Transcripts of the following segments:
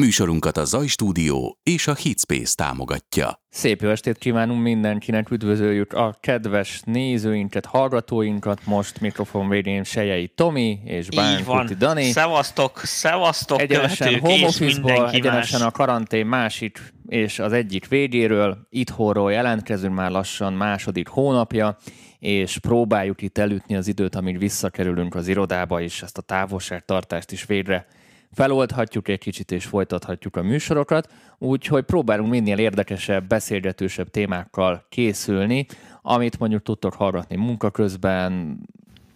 Műsorunkat a Zaj Stúdió és a Hitspace támogatja. Szép jó estét kívánunk mindenkinek, üdvözöljük a kedves nézőinket, hallgatóinkat, most mikrofon végén Sejei Tomi és Bánkuti Dani. Szevasztok, szevasztok, egyenesen home office egyenesen más. a karantén másik és az egyik végéről, itthonról jelentkezünk már lassan második hónapja, és próbáljuk itt elütni az időt, amíg visszakerülünk az irodába, és ezt a távolságtartást is végre feloldhatjuk egy kicsit és folytathatjuk a műsorokat, úgyhogy próbálunk minél érdekesebb, beszélgetősebb témákkal készülni, amit mondjuk tudtok hallgatni munka közben,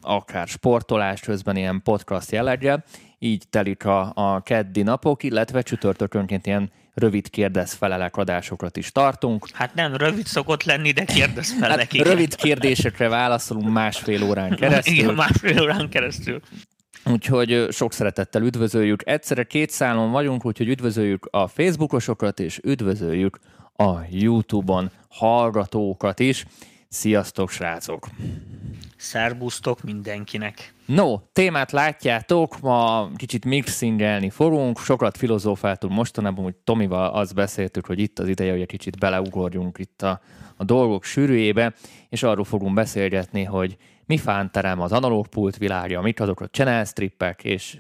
akár sportolás közben ilyen podcast jelleggel, így telik a, a keddi napok, illetve csütörtökönként ilyen rövid kérdez-felelek adásokat is tartunk. Hát nem rövid szokott lenni, de kérdez-felelek. Hát rövid kérdésekre válaszolunk másfél órán keresztül. Igen, másfél órán keresztül. Úgyhogy sok szeretettel üdvözöljük. Egyszerre két szálon vagyunk, úgyhogy üdvözöljük a Facebookosokat, és üdvözöljük a YouTube-on hallgatókat is. Sziasztok, srácok! Szerbusztok mindenkinek! No, témát látjátok, ma kicsit mixingelni fogunk, sokat filozófáltunk mostanában, hogy Tomival azt beszéltük, hogy itt az ideje, hogy egy kicsit beleugorjunk itt a, a dolgok sűrűjébe, és arról fogunk beszélgetni, hogy mi fánterem az analóg pult világja, mik azok a channel strippek, és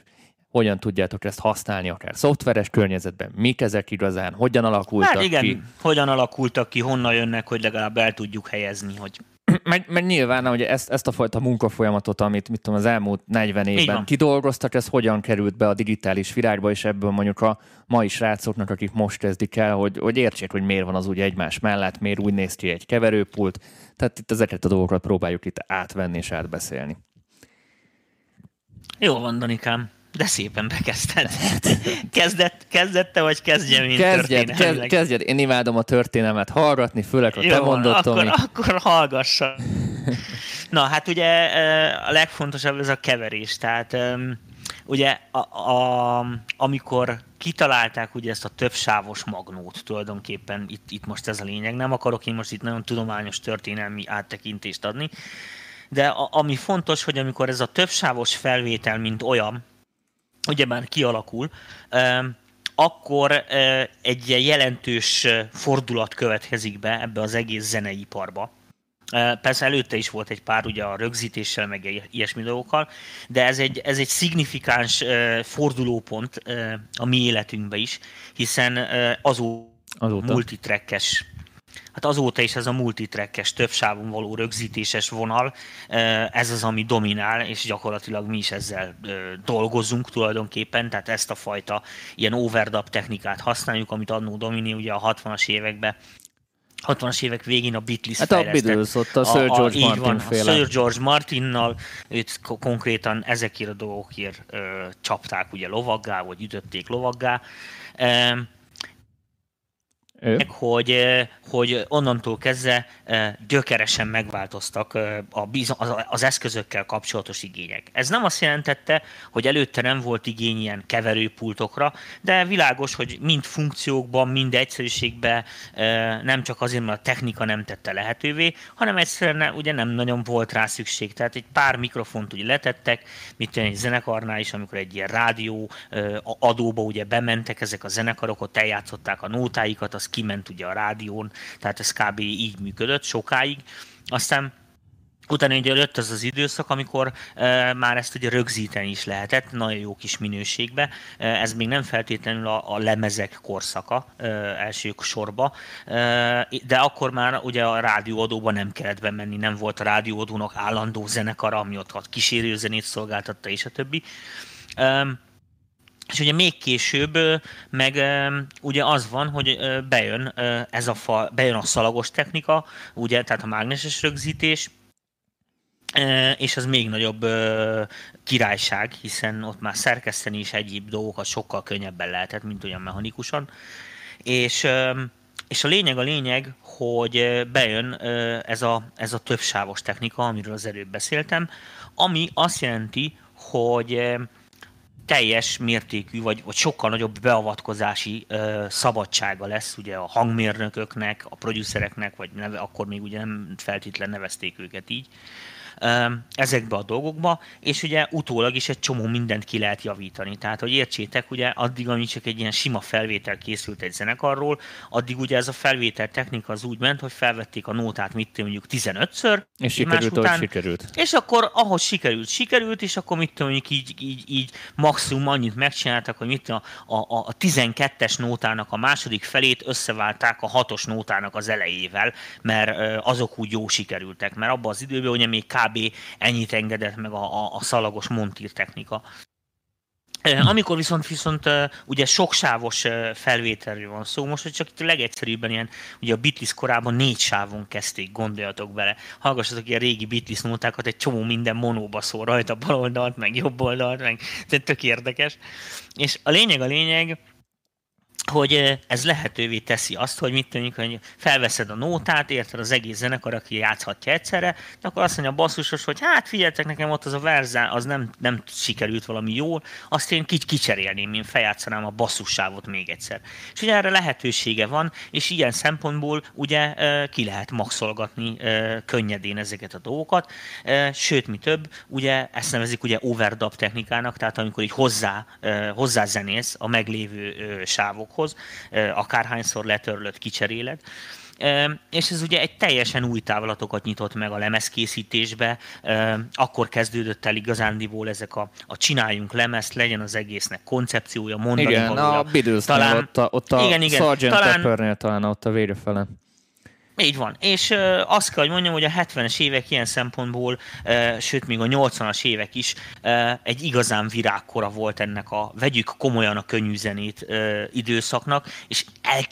hogyan tudjátok ezt használni akár szoftveres környezetben, mik ezek igazán, hogyan alakultak hát igen, ki. hogyan alakultak ki, honnan jönnek, hogy legalább el tudjuk helyezni, hogy meg, meg nyilván hogy ezt, ezt a fajta munkafolyamatot, amit mit tudom, az elmúlt 40 évben kidolgoztak, ez hogyan került be a digitális világba, és ebből mondjuk a mai srácoknak, akik most kezdik el, hogy, hogy értsék, hogy miért van az úgy egymás mellett, miért úgy néz ki egy keverőpult. Tehát itt ezeket a dolgokat próbáljuk itt átvenni és átbeszélni. Jó van, Danikám. De szépen bekezdted. Kezdett, kezdette, vagy kezdjem én kezdjed, kezd, kezdjed, én imádom a történelmet. Hallgatni, főleg a te mondott, akkor, akkor hallgassa. Na, hát ugye a legfontosabb ez a keverés, tehát ugye a, a, amikor kitalálták ugye ezt a többsávos magnót tulajdonképpen, itt, itt most ez a lényeg, nem akarok én most itt nagyon tudományos történelmi áttekintést adni, de a, ami fontos, hogy amikor ez a többsávos felvétel, mint olyan, ugyebár kialakul, akkor egy jelentős fordulat következik be ebbe az egész zeneiparba. Persze előtte is volt egy pár ugye a rögzítéssel, meg ilyesmi dolgokkal, de ez egy, ez egy szignifikáns fordulópont a mi életünkben is, hiszen azó Azóta. multitrackes hát azóta is ez a multitrackes, több sávon való rögzítéses vonal, ez az, ami dominál, és gyakorlatilag mi is ezzel dolgozunk tulajdonképpen, tehát ezt a fajta ilyen overdub technikát használjuk, amit annó Domini ugye a 60-as években 60-as évek végén a Beatles Hát a Beatles, ott a Sir George a, a, Martin van, féle. Sir George Martinnal, őt konkrétan ezekért a dolgokért ö, csapták ugye lovaggá, vagy ütötték lovaggá. E, ő? hogy, hogy onnantól kezdve gyökeresen megváltoztak eh, az eszközökkel kapcsolatos igények. Ez nem azt jelentette, hogy előtte nem volt igény ilyen keverőpultokra, de világos, hogy mind funkciókban, mind egyszerűségben nem csak azért, mert a technika nem tette lehetővé, hanem egyszerűen ugye nem nagyon volt rá szükség. Tehát egy pár mikrofont ugye letettek, mint egy zenekarnál is, amikor egy ilyen rádió adóba ugye bementek ezek a zenekarok, ott eljátszották a nótáikat, az kiment ugye a rádión, tehát ez kb. így működött sokáig. Aztán Utána ugye jött az az időszak, amikor e, már ezt ugye rögzíteni is lehetett, nagyon jó kis minőségbe. E, ez még nem feltétlenül a, a lemezek korszaka e, első sorba, e, de akkor már ugye a rádióadóban nem kellett bemenni, nem volt a rádióadónak állandó zenekara, ami ott kísérőzenét szolgáltatta, és a többi. E, és ugye még később meg ugye az van, hogy bejön ez a fa, bejön a szalagos technika, ugye, tehát a mágneses rögzítés, és az még nagyobb királyság, hiszen ott már szerkeszteni is egyéb dolgokat sokkal könnyebben lehetett, mint olyan mechanikusan. És, és a lényeg a lényeg, hogy bejön ez a, ez a többsávos technika, amiről az előbb beszéltem, ami azt jelenti, hogy teljes mértékű, vagy, vagy sokkal nagyobb beavatkozási ö, szabadsága lesz ugye a hangmérnököknek, a producereknek, vagy neve, akkor még ugye nem feltétlen nevezték őket így, ezekbe a dolgokba, és ugye utólag is egy csomó mindent ki lehet javítani. Tehát, hogy értsétek, ugye addig, amíg csak egy ilyen sima felvétel készült egy zenekarról, addig ugye ez a felvétel technika az úgy ment, hogy felvették a nótát, mit mondjuk 15-ször, és sikerült, után, sikerült. És akkor ahogy sikerült, sikerült, és akkor mit tudom, mondjuk így, így, így maximum annyit megcsináltak, hogy mit a, a, a 12-es nótának a második felét összeválták a hatos nótának az elejével, mert azok úgy jó sikerültek, mert abban az időben ugye még kb. Ennyit engedett meg a, a, a szalagos montír technika. Amikor viszont viszont ugye soksávos felvételről van szó, most hogy csak itt a legegyszerűbben ilyen, ugye a Beatles korában négy sávon kezdték, gondoljatok bele. Hallgassatok ilyen régi Beatles nótákat, egy csomó minden monóba szól rajta, bal oldalt, meg jobb oldalt, meg tök érdekes. És a lényeg a lényeg, hogy ez lehetővé teszi azt, hogy mit tűnik, hogy felveszed a nótát, érted az egész zenekar, aki játszhatja egyszerre, de akkor azt mondja a basszusos, hogy hát figyeljetek nekem ott az a verzá, az nem, nem sikerült valami jól, azt én kics kicserélném, én feljátszanám a basszussávot még egyszer. És ugye erre lehetősége van, és ilyen szempontból ugye ki lehet maxolgatni könnyedén ezeket a dolgokat, sőt, mi több, ugye ezt nevezik ugye overdub technikának, tehát amikor így hozzá, hozzá zenész a meglévő sávok dolgokhoz, akárhányszor letörlött, kicseréled. És ez ugye egy teljesen új távlatokat nyitott meg a lemezkészítésbe, akkor kezdődött el igazándiból ezek a, a csináljunk lemezt, legyen az egésznek koncepciója, mondani Igen, valója. a beatles talán, ott a, ott a igen, igen, Sgt. Talán, Peppernél talán ott a fele. Így van. És uh, azt kell, hogy mondjam, hogy a 70-es évek ilyen szempontból, uh, sőt, még a 80-as évek is uh, egy igazán virágkora volt ennek a vegyük komolyan a könnyű zenét uh, időszaknak, és elk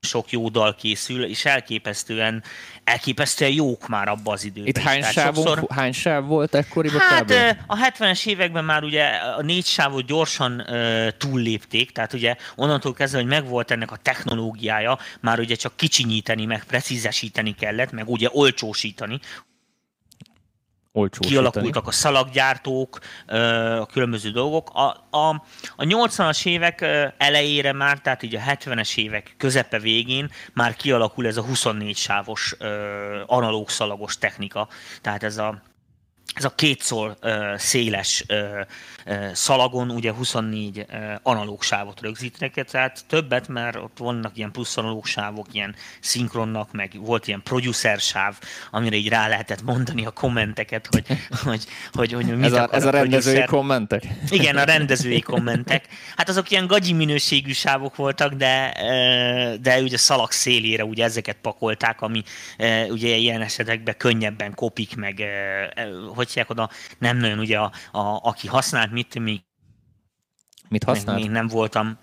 sok jó dal készül, és elképesztően, elképesztően jók már abban az időben. Itt hány, sávunk, sokszor... hány sáv volt ekkoriban? Hát kb? a 70-es években már ugye a négy sávot gyorsan uh, túllépték, tehát ugye onnantól kezdve, hogy megvolt ennek a technológiája, már ugye csak kicsinyíteni, meg precízesíteni kellett, meg ugye olcsósítani, kialakultak a szalaggyártók, a különböző dolgok. A, a, a 80-as évek elejére már, tehát így a 70-es évek közepe végén már kialakul ez a 24 sávos analóg szalagos technika. Tehát ez a ez a kétszor uh, széles uh, uh, szalagon ugye 24 uh, analóg sávot rögzítenek, tehát többet, mert ott vannak ilyen plusz analóg sávok, ilyen szinkronnak, meg volt ilyen producer sáv, amire így rá lehetett mondani a kommenteket, hogy, hogy, hogy, hogy mit ez a, ez a, a rendezői kommentek? Igen, a rendezői kommentek. Hát azok ilyen gagyi minőségű sávok voltak, de, de ugye szalag szélére ugye ezeket pakolták, ami ugye ilyen esetekben könnyebben kopik, meg hogy hívják oda, nem nagyon ugye, a, a, aki használt mit, még, mit használt? Még nem voltam,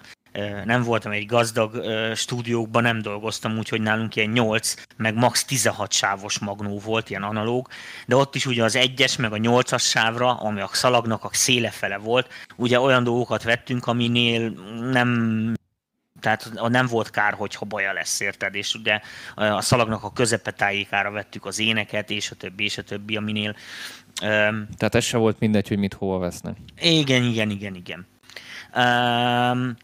nem voltam egy gazdag stúdiókban, nem dolgoztam, úgyhogy nálunk ilyen 8, meg max 16 sávos magnó volt, ilyen analóg, de ott is ugye az egyes, meg a 8-as sávra, ami a szalagnak a széle fele volt, ugye olyan dolgokat vettünk, aminél nem tehát nem volt kár, hogyha baja lesz, érted? És ugye a szalagnak a közepetájékára vettük az éneket, és a többi, és a többi, aminél Um, Tehát ez se volt mindegy, hogy mit hova vesznek. Igen, igen, igen, igen. Um,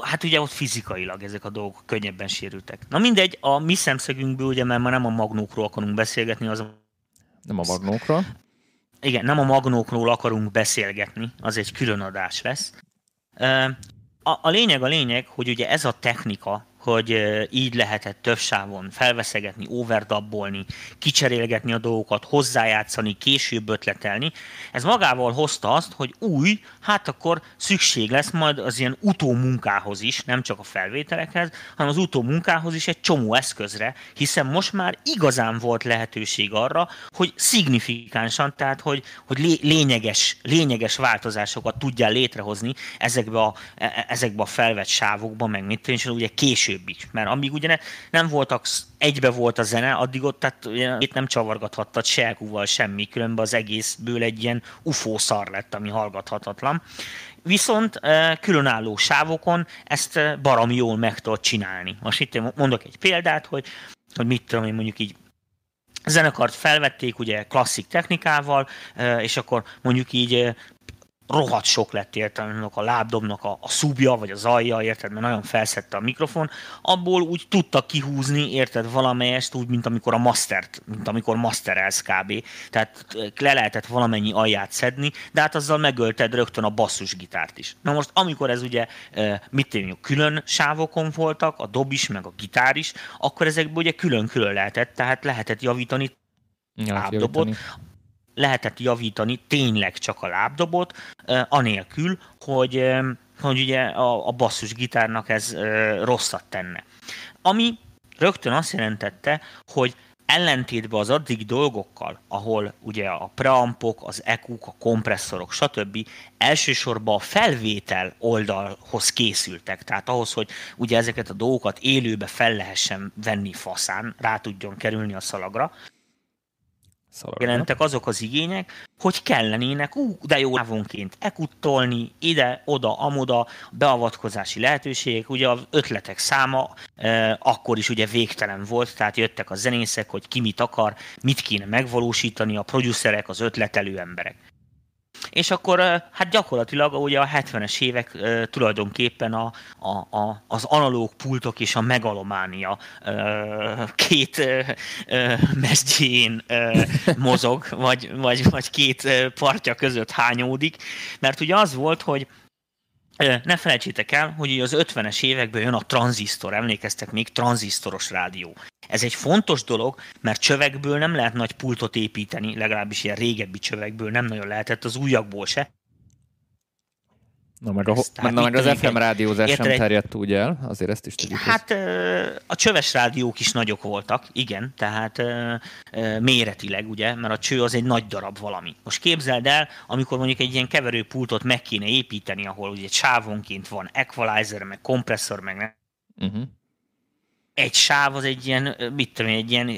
hát ugye ott fizikailag ezek a dolgok könnyebben sérültek. Na mindegy, a mi szemszögünkből ugye, mert már nem a magnókról akarunk beszélgetni, az. Nem a magnókról? Igen, nem a magnókról akarunk beszélgetni, az egy külön adás lesz. A, a lényeg a lényeg, hogy ugye ez a technika, hogy így lehetett több sávon felveszegetni, overdabbolni, kicserélgetni a dolgokat, hozzájátszani, később ötletelni. Ez magával hozta azt, hogy új, hát akkor szükség lesz majd az ilyen utómunkához is, nem csak a felvételekhez, hanem az utómunkához is egy csomó eszközre, hiszen most már igazán volt lehetőség arra, hogy szignifikánsan, tehát hogy, hogy lényeges, lényeges változásokat tudjál létrehozni ezekbe a, e, e, ezekbe a felvett sávokba, meg mit és ugye később később is. Mert amíg ugye ne, nem voltak, egybe volt a zene, addig ott tehát itt nem csavargathattad se elkúval semmi, különben az egészből egy ilyen ufó szar lett, ami hallgathatatlan. Viszont különálló sávokon ezt barom jól meg tudod csinálni. Most itt mondok egy példát, hogy, hogy mit tudom én mondjuk így zenekart felvették ugye klasszik technikával, és akkor mondjuk így rohadt sok lett érted, a lábdobnak a, a szubja, vagy az alja, érted, mert nagyon felszette a mikrofon, abból úgy tudtak kihúzni, érted, valamelyest úgy, mint amikor a mastert, mint amikor masterelsz kb. Tehát le lehetett valamennyi alját szedni, de hát azzal megölted rögtön a basszusgitárt is. Na most, amikor ez ugye, mit tényleg, külön sávokon voltak, a dob is, meg a gitár is, akkor ezekből ugye külön-külön lehetett, tehát lehetett javítani ja, lábdobot, lehetett javítani tényleg csak a lábdobot, anélkül, hogy, hogy ugye a, a basszusgitárnak ez rosszat tenne. Ami rögtön azt jelentette, hogy ellentétben az addig dolgokkal, ahol ugye a preampok, az EQ-k, a kompresszorok, stb. elsősorban a felvétel oldalhoz készültek, tehát ahhoz, hogy ugye ezeket a dolgokat élőbe fel lehessen venni faszán, rá tudjon kerülni a szalagra, Szalagra. jelentek azok az igények, hogy kellenének, ú, de jó távonként ekuttolni, ide, oda, amoda, beavatkozási lehetőségek, ugye az ötletek száma e, akkor is ugye végtelen volt, tehát jöttek a zenészek, hogy ki mit akar, mit kéne megvalósítani, a producerek, az ötletelő emberek. És akkor hát gyakorlatilag ugye a 70-es évek tulajdonképpen a, a, a, az analóg pultok és a megalománia két mesdjén mozog, vagy, vagy, vagy két partja között hányódik, mert ugye az volt, hogy ne felejtsétek el, hogy az 50-es években jön a tranzisztor, emlékeztek még, tranzisztoros rádió. Ez egy fontos dolog, mert csövekből nem lehet nagy pultot építeni, legalábbis ilyen régebbi csövekből nem nagyon lehetett, az újakból se. Na meg, a, meg, na, meg az FM rádiózás sem terjedt úgy el, azért ezt is tudjuk. Hát a csöves rádiók is nagyok voltak, igen, tehát méretileg, ugye, mert a cső az egy nagy darab valami. Most képzeld el, amikor mondjuk egy ilyen keverőpultot meg kéne építeni, ahol ugye sávonként van equalizer, meg kompresszor, meg nem. Uh-huh. Egy sáv az egy ilyen, mit tudom egy ilyen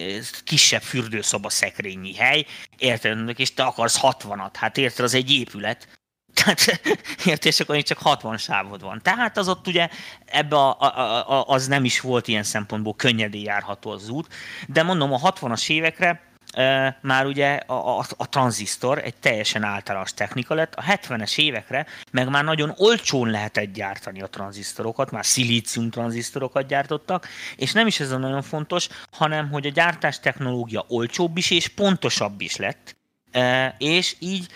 kisebb fürdőszoba szekrényi hely, érted, és te akarsz 60-at, hát érted, az egy épület, tehát értés, akkor csak 60 sávod van. Tehát az ott ugye ebbe a, a, a, az nem is volt ilyen szempontból könnyedén járható az út, de mondom, a 60-as évekre e, már ugye a, a, a tranzisztor egy teljesen általános technika lett, a 70-es évekre meg már nagyon olcsón lehetett gyártani a tranzisztorokat, már szilícium tranzisztorokat gyártottak, és nem is ez a nagyon fontos, hanem hogy a gyártás technológia olcsóbb is és pontosabb is lett, és így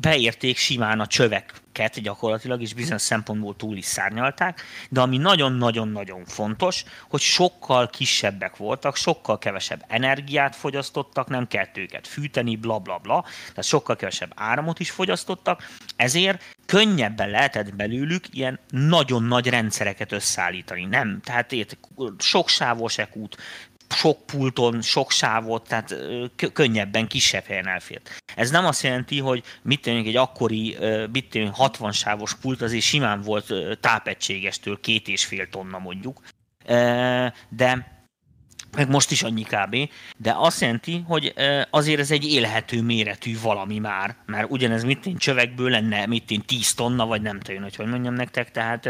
beérték simán a csöveket gyakorlatilag, és bizonyos szempontból túl is szárnyalták, de ami nagyon-nagyon-nagyon fontos, hogy sokkal kisebbek voltak, sokkal kevesebb energiát fogyasztottak, nem kellett őket fűteni, bla bla bla, tehát sokkal kevesebb áramot is fogyasztottak, ezért könnyebben lehetett belőlük ilyen nagyon nagy rendszereket összeállítani. Nem, tehát sok sávos ekút, sok pulton, sok sávot, tehát könnyebben kisebb helyen elfért. Ez nem azt jelenti, hogy mit tenni, egy akkori mit tenni, 60 sávos pult azért simán volt tápegységestől két és fél tonna mondjuk, de meg most is annyi kb. De azt jelenti, hogy azért ez egy élhető méretű valami már, mert ugyanez mit én csövekből lenne, mit én 10 tonna, vagy nem tudom, hogy hogy mondjam nektek, tehát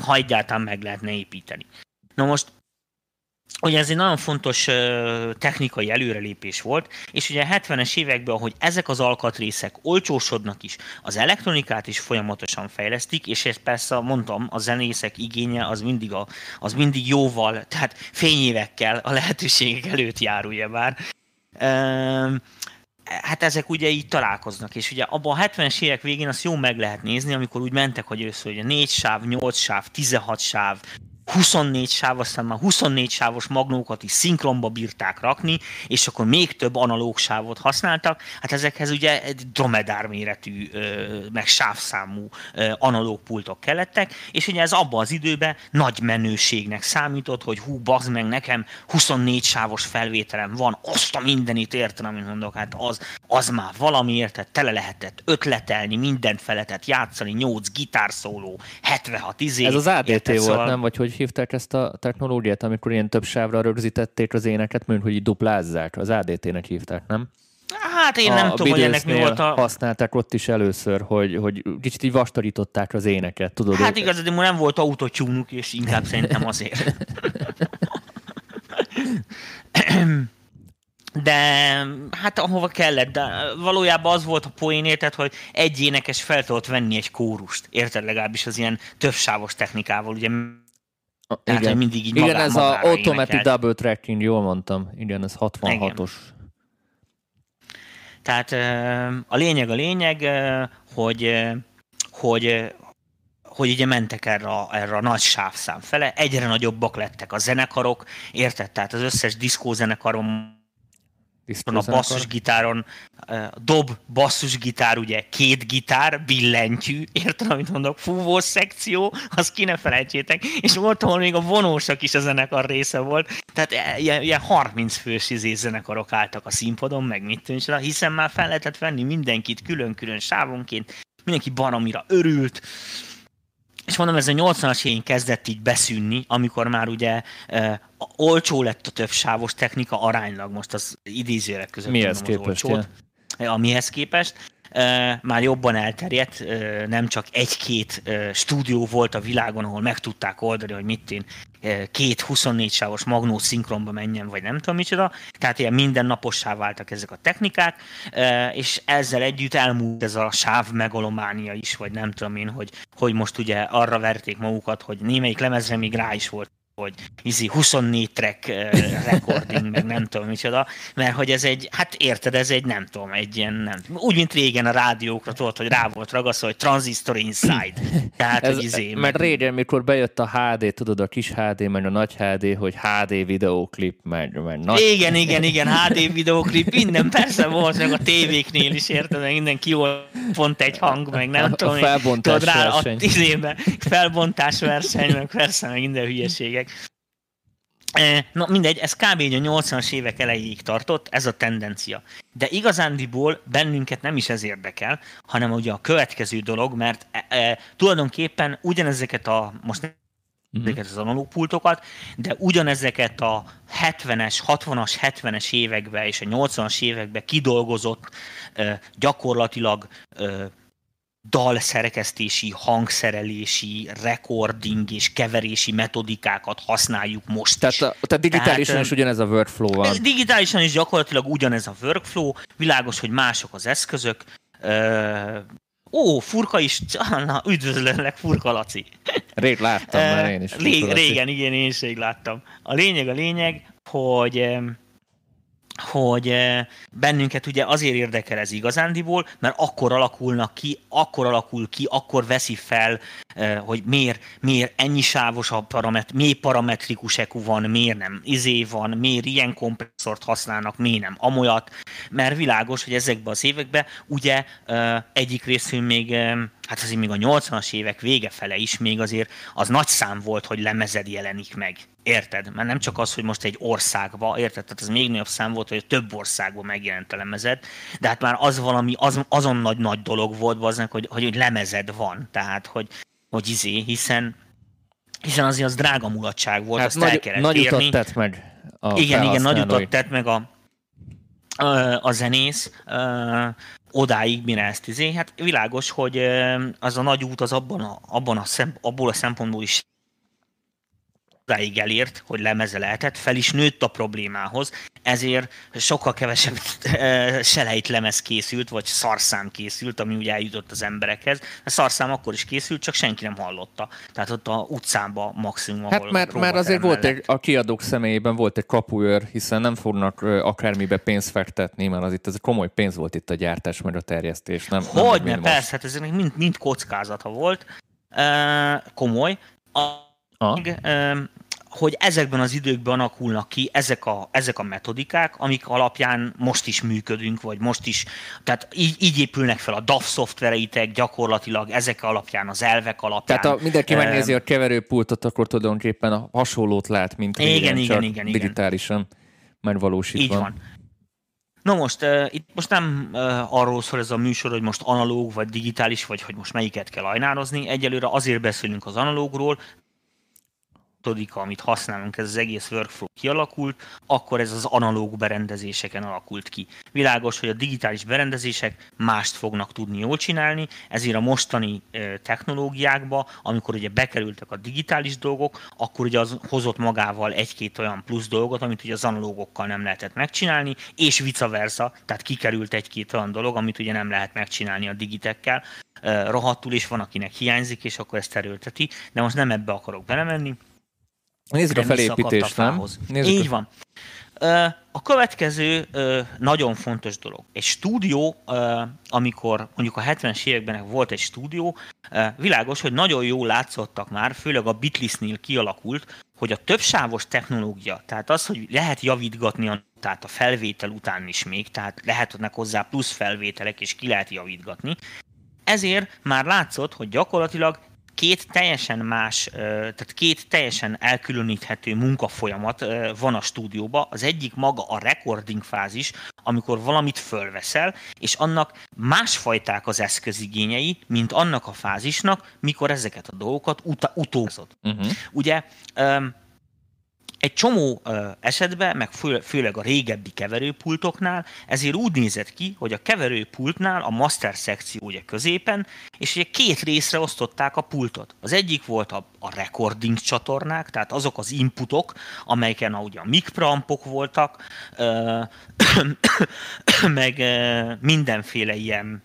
ha egyáltalán meg lehetne építeni. Na most Ugye ez egy nagyon fontos technikai előrelépés volt, és ugye a 70-es években, hogy ezek az alkatrészek olcsósodnak is, az elektronikát is folyamatosan fejlesztik, és ezt persze mondtam, a zenészek igénye az mindig, a, az mindig jóval, tehát fényévekkel a lehetőségek előtt jár, ugye már. hát ezek ugye így találkoznak, és ugye abban a 70-es évek végén azt jó meg lehet nézni, amikor úgy mentek, hogy először hogy 4 sáv, 8 sáv, 16 sáv, 24 sáv, aztán már 24 sávos magnókat is szinkronba bírták rakni, és akkor még több analóg sávot használtak. Hát ezekhez ugye egy dromedár méretű, meg sávszámú analóg pultok kellettek, és ugye ez abban az időben nagy menőségnek számított, hogy hú, bazd meg, nekem 24 sávos felvételem van, azt a mindenit értem, amit mondok, hát az, az már valami érted, tele lehetett ötletelni, mindent feletett játszani, 8 gitárszóló, 76 izé. Ez az ADT volt, szóval... nem? Vagy hogy hívták ezt a technológiát, amikor ilyen több sávra rögzítették az éneket, mint hogy így duplázzák? Az ADT-nek hívták, nem? Hát én nem a tudom, hogy ennek mi volt a... használták ott is először, hogy, hogy kicsit így vastarították az éneket, tudod? Hát igaz, de nem volt autotyúnuk, és inkább szerintem azért. de hát ahova kellett, de valójában az volt a poén, érted, hogy egy énekes fel tudott venni egy kórust, érted legalábbis az ilyen többsávos technikával, ugye tehát, igen. mindig így Igen, ez a Automatic Double Tracking, jól mondtam. Igen, ez 66-os. Tehát a lényeg a lényeg, hogy, hogy, hogy ugye mentek erre a, erre a nagy sávszám fele, egyre nagyobbak lettek a zenekarok, érted? Tehát az összes diszkózenekarom a basszusgitáron, dob, basszusgitár, ugye két gitár, billentyű, érted, amit mondok, fúvós szekció, azt ki ne felejtsétek, és volt, ahol még a vonósak is a zenekar része volt, tehát e, ilyen, ilyen 30 fős izé zenekarok álltak a színpadon, meg mit tűncse, hiszen már fel lehetett venni mindenkit külön-külön sávonként, mindenki baromira örült, és mondom, ez a 80-as évén kezdett így beszűnni, amikor már ugye e, olcsó lett a többsávos technika aránylag, most az idézőjelek között mihez képest, olcsót, ja. amihez képest, már jobban elterjedt, nem csak egy-két stúdió volt a világon, ahol meg tudták oldani, hogy mit én két 24 sávos magnó szinkronba menjen, vagy nem tudom micsoda. Tehát ilyen mindennapossá váltak ezek a technikák, és ezzel együtt elmúlt ez a sáv megalománia is, vagy nem tudom én, hogy, hogy most ugye arra verték magukat, hogy némelyik lemezre még rá is volt hogy izi 24 track recording, meg nem tudom micsoda, mert hogy ez egy, hát érted, ez egy nem tudom, egy ilyen, nem, úgy, mint régen a rádiókra tudod, hogy rá volt ragaszva, hogy Transistor Inside. Tehát, ez, hogy izé, mert régen, mikor bejött a HD, tudod, a kis HD, meg a nagy HD, hogy HD videóklip, meg, meg nagy... Igen, igen, igen, HD videóklip, minden persze volt, meg a tévéknél is, érted, meg minden ki pont egy hang, meg nem a, tudom. A felbontás tudod, rá, verseny. A, izébe, felbontás verseny, meg persze, meg minden hülyeségek. Na mindegy, ez kb. a 80-as évek elejéig tartott, ez a tendencia. De igazándiból bennünket nem is ez érdekel, hanem ugye a következő dolog, mert e, e, tulajdonképpen ugyanezeket a, most mm-hmm. ezeket az analóg pultokat, de ugyanezeket a 70-es, 60-as, 70-es években és a 80-as években kidolgozott e, gyakorlatilag e, dalszerkesztési, hangszerelési, recording és keverési metodikákat használjuk most tehát, a, tehát digitálisan tehát, is ugyanez a workflow van. Digitálisan is gyakorlatilag ugyanez a workflow, világos, hogy mások az eszközök. Uh, ó, Furka is, na, üdvözlőleg, Furka Laci. Rég láttam már én is. Rég, régen, igen, én is rég láttam. A lényeg a lényeg, hogy hogy eh, bennünket ugye azért érdekel ez igazándiból, mert akkor alakulnak ki, akkor alakul ki, akkor veszi fel, eh, hogy miért, miért ennyi sávos a paramet, miért parametrikus EQ van, miért nem izé van, miért ilyen kompresszort használnak, miért nem amolyat, mert világos, hogy ezekben az években ugye eh, egyik részül még hát azért még a 80-as évek vége fele is még azért az nagy szám volt, hogy lemezed jelenik meg. Érted? Mert nem csak az, hogy most egy országba, érted? Tehát ez még nagyobb szám volt, hogy több országban megjelent a lemezed, de hát már az valami, az, azon nagy-nagy dolog volt, baznak, hogy, hogy, hogy lemezed van. Tehát, hogy, hogy izé, hiszen hiszen azért az drága mulatság volt, hát azt nagy, el kellett nagy érni. tett meg a Igen, igen, nagy utat tett meg a, a, a zenész, odáig, mire ezt izé. Hát világos, hogy az a nagy út az abban a, abban a szemp, abból a szempontból is odáig elért, hogy lemeze lehetett, fel is nőtt a problémához, ezért sokkal kevesebb selejt lemez készült, vagy szarszám készült, ami ugye eljutott az emberekhez. A szarszám akkor is készült, csak senki nem hallotta. Tehát ott a utcába maximum, Hát mert, mert azért volt egy, a kiadók személyében volt egy kapuőr, hiszen nem fognak akármibe pénzt fektetni, mert az itt ez komoly pénz volt itt a gyártás, meg a terjesztés. Nem, hogy, nem, persze, hát ez mind, mind kockázata volt. Komoly. A hogy ezekben az időkben alakulnak ki ezek a, ezek a metodikák, amik alapján most is működünk, vagy most is, tehát így, így épülnek fel a DAF szoftvereitek gyakorlatilag ezek alapján, az elvek alapján. Tehát ha mindenki megnézi a keverőpultot, akkor tulajdonképpen a hasonlót lát, mint igen, régen, igen, igen, igen, digitálisan megvalósítva. Így van. Na most, uh, itt most nem uh, arról szól ez a műsor, hogy most analóg vagy digitális, vagy hogy most melyiket kell ajnározni. Egyelőre azért beszélünk az analógról, metodika, amit használunk, ez az egész workflow kialakult, akkor ez az analóg berendezéseken alakult ki. Világos, hogy a digitális berendezések mást fognak tudni jól csinálni, ezért a mostani technológiákba, amikor ugye bekerültek a digitális dolgok, akkor ugye az hozott magával egy-két olyan plusz dolgot, amit ugye az analógokkal nem lehetett megcsinálni, és vice versa, tehát kikerült egy-két olyan dolog, amit ugye nem lehet megcsinálni a digitekkel, rohadtul, és van, akinek hiányzik, és akkor ezt erőlteti, de most nem ebbe akarok belemenni. Nézzük a felépítést, nem? Nézzük Így van. A következő nagyon fontos dolog. Egy stúdió, amikor mondjuk a 70-es években volt egy stúdió, világos, hogy nagyon jól látszottak már, főleg a Bitlisnél kialakult, hogy a többsávos technológia, tehát az, hogy lehet javítgatni a, tehát a felvétel után is még, tehát lehetnek hozzá plusz felvételek, és ki lehet javítgatni. Ezért már látszott, hogy gyakorlatilag két teljesen más, tehát két teljesen elkülöníthető munkafolyamat van a stúdióban. Az egyik maga a recording fázis, amikor valamit fölveszel, és annak másfajták az eszközigényei, mint annak a fázisnak, mikor ezeket a dolgokat ut- utózod. Uh-huh. Ugye egy csomó esetben, meg fő, főleg a régebbi keverőpultoknál, ezért úgy nézett ki, hogy a keverőpultnál a master szekció ugye középen, és ugye két részre osztották a pultot. Az egyik volt a, a recording csatornák, tehát azok az inputok, amelyeken ugye a mikprampok voltak, meg mindenféle ilyen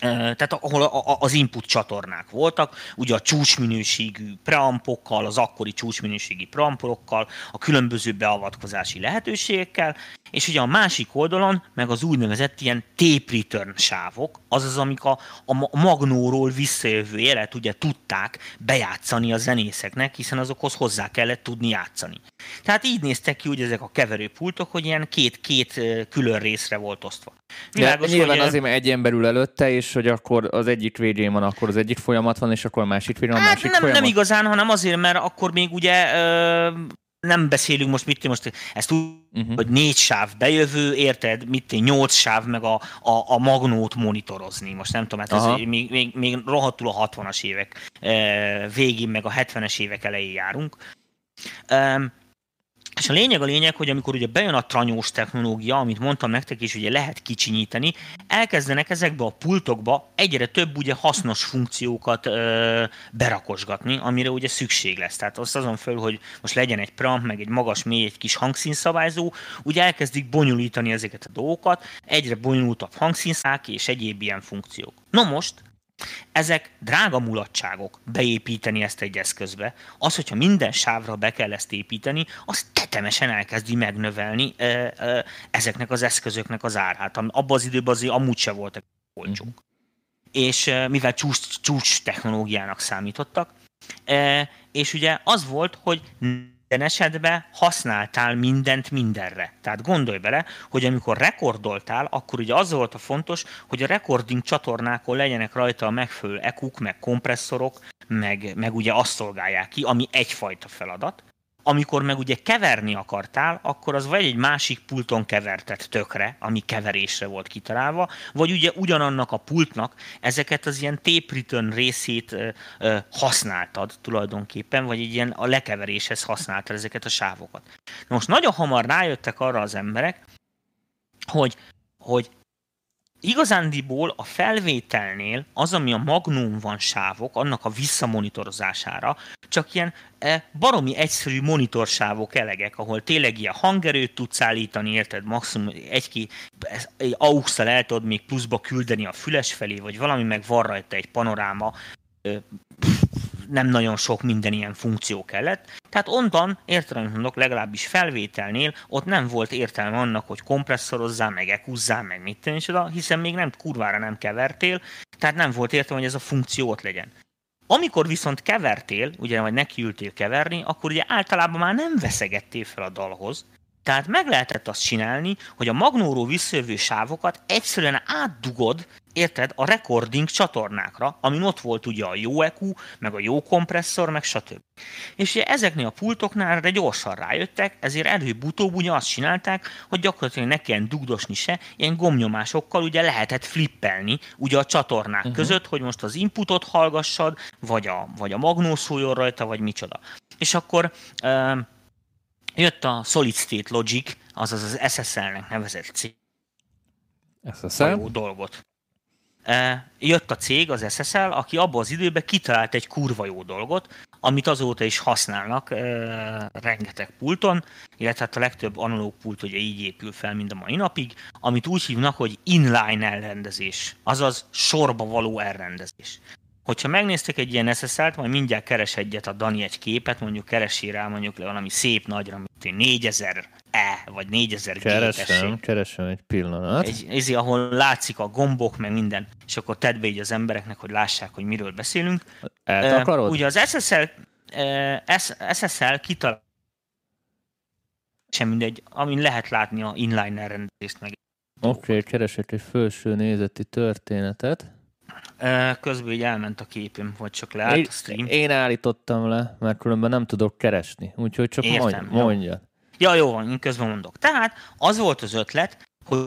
tehát ahol az input csatornák voltak, ugye a csúcsminőségű preampokkal, az akkori csúcsminőségi preamporokkal, a különböző beavatkozási lehetőségekkel, és ugye a másik oldalon meg az úgynevezett ilyen tape return sávok, azaz amik a, a magnóról visszajövő jelet ugye tudták bejátszani a zenészeknek, hiszen azokhoz hozzá kellett tudni játszani. Tehát így néztek ki ugye ezek a keverőpultok, hogy ilyen két-két külön részre volt osztva. Világos, De nyilván hogy, azért, mert egy ember ül előtte, és hogy akkor az egyik végén van, akkor az egyik folyamat van, és akkor a másik végén a hát másik nem, folyamat. Nem igazán, hanem azért, mert akkor még ugye nem beszélünk most, mit most ezt úgy, uh-huh. hogy négy sáv bejövő, érted, mit nyolc sáv, meg a, a, a magnót monitorozni. Most nem tudom, hát ez még, még, még rohadtul a 60-as évek végén, meg a 70-es évek elején járunk. És a lényeg a lényeg, hogy amikor ugye bejön a tranyós technológia, amit mondtam nektek is, ugye lehet kicsinyíteni, elkezdenek ezekbe a pultokba egyre több ugye hasznos funkciókat ö, berakosgatni, amire ugye szükség lesz. Tehát azt azon föl, hogy most legyen egy preamp, meg egy magas, mély, egy kis hangszínszabályzó, ugye elkezdik bonyolítani ezeket a dolgokat, egyre bonyolultabb hangszínszák és egyéb ilyen funkciók. No most, ezek drága mulatságok beépíteni ezt egy eszközbe. Az, hogyha minden sávra be kell ezt építeni, az tetemesen elkezdi megnövelni ezeknek az eszközöknek az árát. Abban az időben azért amúgy se voltak olcsók. Mm. És mivel csúcs, csúcs technológiának számítottak, és ugye az volt, hogy minden esetben használtál mindent mindenre. Tehát gondolj bele, hogy amikor rekordoltál, akkor ugye az volt a fontos, hogy a recording csatornákon legyenek rajta a megfelelő ekuk, meg kompresszorok, meg, meg ugye azt szolgálják ki, ami egyfajta feladat amikor meg ugye keverni akartál, akkor az vagy egy másik pulton kevertet tökre, ami keverésre volt kitalálva, vagy ugye ugyanannak a pultnak ezeket az ilyen tape return részét használtad tulajdonképpen, vagy egy ilyen a lekeveréshez használtad ezeket a sávokat. Na most nagyon hamar rájöttek arra az emberek, hogy, hogy Igazándiból a felvételnél az, ami a magnum van sávok, annak a visszamonitorozására, csak ilyen e, baromi egyszerű monitorsávok elegek, ahol tényleg ilyen hangerőt tudsz állítani, érted, maximum egy-ki egy aux el tudod még pluszba küldeni a füles felé, vagy valami, meg van rajta egy panoráma, nem nagyon sok minden ilyen funkció kellett. Tehát onnan értelemben mondok, legalábbis felvételnél ott nem volt értelme annak, hogy kompresszorozzál, meg ekuzzál, meg mit tenni, hiszen még nem kurvára nem kevertél, tehát nem volt értelme, hogy ez a funkció ott legyen. Amikor viszont kevertél, ugye, vagy nekiültél keverni, akkor ugye általában már nem veszegettél fel a dalhoz, tehát meg lehetett azt csinálni, hogy a magnóról visszajövő sávokat egyszerűen átdugod érted, a recording csatornákra, amin ott volt ugye a jó EQ, meg a jó kompresszor, meg stb. És ugye ezeknél a pultoknál erre gyorsan rájöttek, ezért előbb-utóbb ugye azt csinálták, hogy gyakorlatilag ne kelljen dugdosni se, ilyen gomnyomásokkal ugye lehetett flippelni ugye a csatornák uh-huh. között, hogy most az inputot hallgassad, vagy a, vagy a magnó szóljon rajta, vagy micsoda. és akkor jött a Solid State Logic, azaz az SSL-nek nevezett cég. SSL? Jó dolgot. Jött a cég, az SSL, aki abban az időben kitalált egy kurva jó dolgot, amit azóta is használnak rengeteg pulton, illetve hát a legtöbb analóg pult ugye így épül fel mind a mai napig, amit úgy hívnak, hogy inline elrendezés, azaz sorba való elrendezés. Hogyha megnéztek egy ilyen SSL-t, majd mindjárt keres egyet a Dani egy képet, mondjuk keresi rá mondjuk valami szép nagyra, mint 4000 E, vagy 4000 Keresem, G keresem egy pillanat. Egy, ez, ahol látszik a gombok, meg minden, és akkor tedd be így az embereknek, hogy lássák, hogy miről beszélünk. Eltakarod? Uh, ugye az SSL, uh, SSL kitalál sem mindegy, amin lehet látni a inline rendezést meg. Oké, okay, keresek egy felső nézeti történetet. Közben így elment a képem, vagy csak leállt a stream. Én állítottam le, mert különben nem tudok keresni, úgyhogy csak Értem, mondj, mondja. Ja, jó van, én közben mondok. Tehát az volt az ötlet, hogy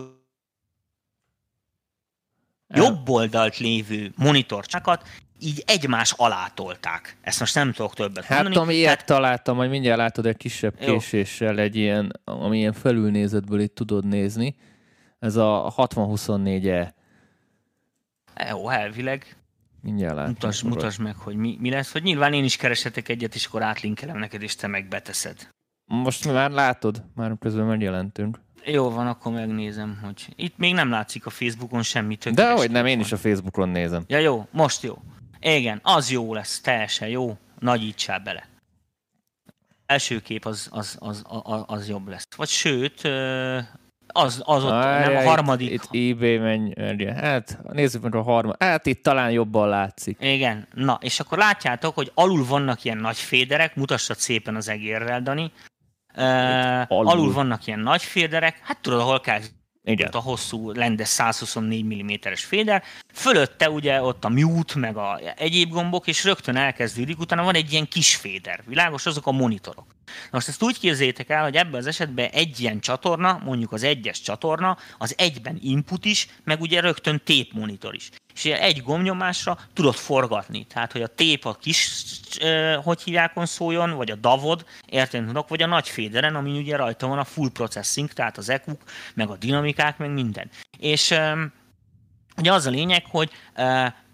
jobb oldalt lévő monitorcsákat így egymás alá tolták. Ezt most nem tudok többet hát, mondani. Hát ilyet Tehát... találtam, hogy mindjárt látod egy kisebb késéssel egy ilyen, ami ilyen felülnézetből itt tudod nézni. Ez a 6024E jó, elvileg. Mindjárt látom. Mutasd, mutasd meg, hogy mi, mi lesz. Hogy nyilván én is kereshetek egyet, és akkor átlinkelem neked, és te meg beteszed. Most már látod, már közben megjelentünk. Jó van, akkor megnézem, hogy itt még nem látszik a Facebookon semmi De hogy nem, én is a Facebookon nézem. Ja jó, most jó. Igen, az jó lesz, teljesen jó, nagyítsál bele. Első kép az, az, az, az, az jobb lesz. Vagy sőt, az, az ott, Aj, nem a harmadik. Itt, itt eBay menj, hát nézzük meg a harmadik. Hát itt talán jobban látszik. Igen, na, és akkor látjátok, hogy alul vannak ilyen nagy féderek, mutassad szépen az egérrel, Dani. Uh, alul. alul vannak ilyen nagy féderek, hát tudod, ahol kell igen. a hosszú lendes 124 mm-es féder, fölötte ugye ott a mute, meg a egyéb gombok, és rögtön elkezdődik, utána van egy ilyen kis féder, világos, azok a monitorok. Na most ezt úgy képzeljétek el, hogy ebben az esetben egy ilyen csatorna, mondjuk az egyes csatorna, az egyben input is, meg ugye rögtön tép monitor is. És egy gombnyomásra tudod forgatni. Tehát, hogy a tép a kis, hogy hívjákon szóljon, vagy a davod, érteni tudok, vagy a nagy féderen, ami ugye rajta van a full processing, tehát az eq meg a dinamikák, meg minden. És ugye az a lényeg, hogy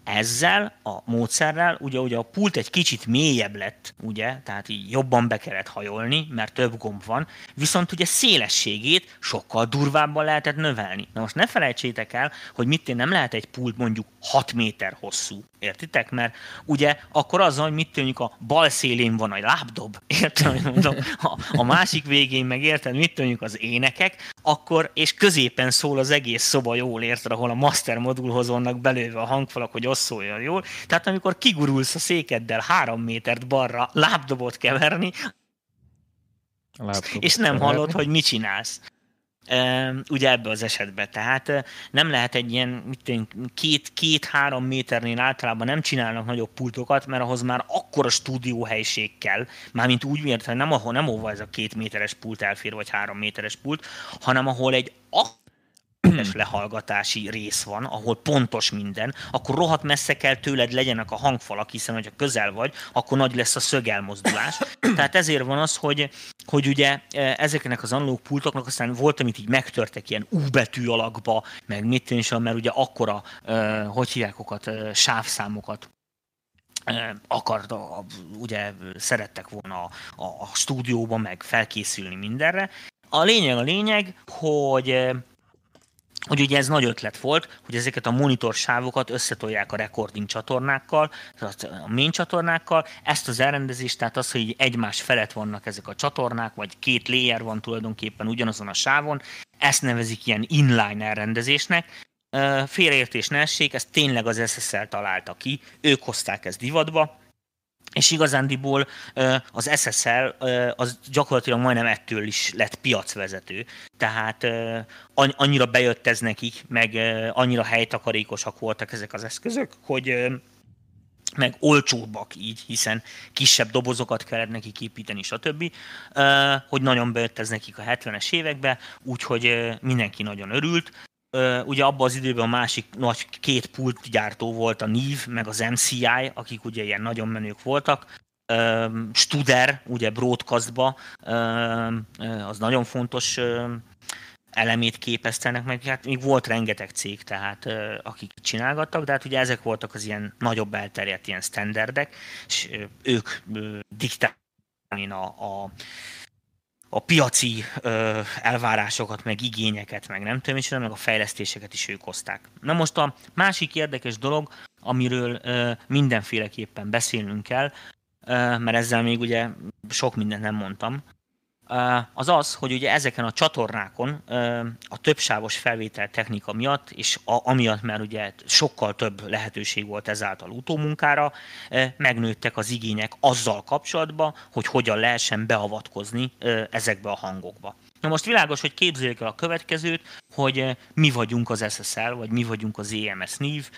ezzel a módszerrel, ugye, ugye a pult egy kicsit mélyebb lett, ugye, tehát így jobban be kellett hajolni, mert több gomb van, viszont ugye szélességét sokkal durvábban lehetett növelni. Na most ne felejtsétek el, hogy mit nem lehet egy pult mondjuk 6 méter hosszú, értitek? Mert ugye akkor az, hogy mit tűnik a bal szélén van egy lábdob, érted, mondom, a, a másik végén meg érted, mit tűnik az énekek, akkor, és középen szól az egész szoba jól, érted, ahol a master modulhoz vannak belőve a hangfalak, hogy osszoljon jól. Tehát amikor kigurulsz a székeddel három métert balra lábdobot keverni, és nem hallod, hogy mit csinálsz ugye ebbe az esetben. Tehát nem lehet egy ilyen két, két-három méternél általában nem csinálnak nagyobb pultokat, mert ahhoz már akkora stúdióhelység kell, mármint úgy miért, hogy nem ahol nem ahol ez a két méteres pult elfér, vagy három méteres pult, hanem ahol egy lehallgatási rész van, ahol pontos minden, akkor rohadt messze kell tőled legyenek a hangfalak, hiszen hogyha közel vagy, akkor nagy lesz a szögelmozdulás. Tehát ezért van az, hogy, hogy ugye e, ezeknek az analóg pultoknak aztán volt, amit így megtörtek ilyen U betű alakba, meg mit is, mert ugye akkora, e, hogy hívják okat, e, sávszámokat akart, ugye szerettek volna a, a, a stúdióban meg felkészülni mindenre. A lényeg a lényeg, hogy hogy ugye ez nagy ötlet volt, hogy ezeket a monitorsávokat összetolják a recording csatornákkal, a main csatornákkal, ezt az elrendezést, tehát az, hogy egymás felett vannak ezek a csatornák, vagy két layer van tulajdonképpen ugyanazon a sávon, ezt nevezik ilyen inline elrendezésnek, félreértés ne essék, ezt tényleg az SSL találta ki, ők hozták ezt divatba, és igazándiból az SSL az gyakorlatilag majdnem ettől is lett piacvezető. Tehát annyira bejött ez nekik, meg annyira helytakarékosak voltak ezek az eszközök, hogy meg olcsóbbak így, hiszen kisebb dobozokat kellett nekik építeni, stb., hogy nagyon bejött ez nekik a 70-es évekbe, úgyhogy mindenki nagyon örült ugye abban az időben a másik nagy két pultgyártó volt a NIV, meg az MCI, akik ugye ilyen nagyon menők voltak, Studer, ugye broadcastba, az nagyon fontos elemét képeztenek meg, hát még volt rengeteg cég, tehát akik csinálgattak, de hát ugye ezek voltak az ilyen nagyobb elterjedt ilyen standardek, és ők diktálni a, a a piaci ö, elvárásokat, meg igényeket, meg nem tudom, és meg a fejlesztéseket is ők hozták. Na most a másik érdekes dolog, amiről ö, mindenféleképpen beszélnünk kell, ö, mert ezzel még ugye sok mindent nem mondtam, az az, hogy ugye ezeken a csatornákon a többsávos felvétel technika miatt, és a, amiatt, mert ugye sokkal több lehetőség volt ezáltal utómunkára, megnőttek az igények azzal kapcsolatban, hogy hogyan lehessen beavatkozni ezekbe a hangokba. Na most világos, hogy képzeljük el a következőt, hogy mi vagyunk az SSL, vagy mi vagyunk az EMS NIV,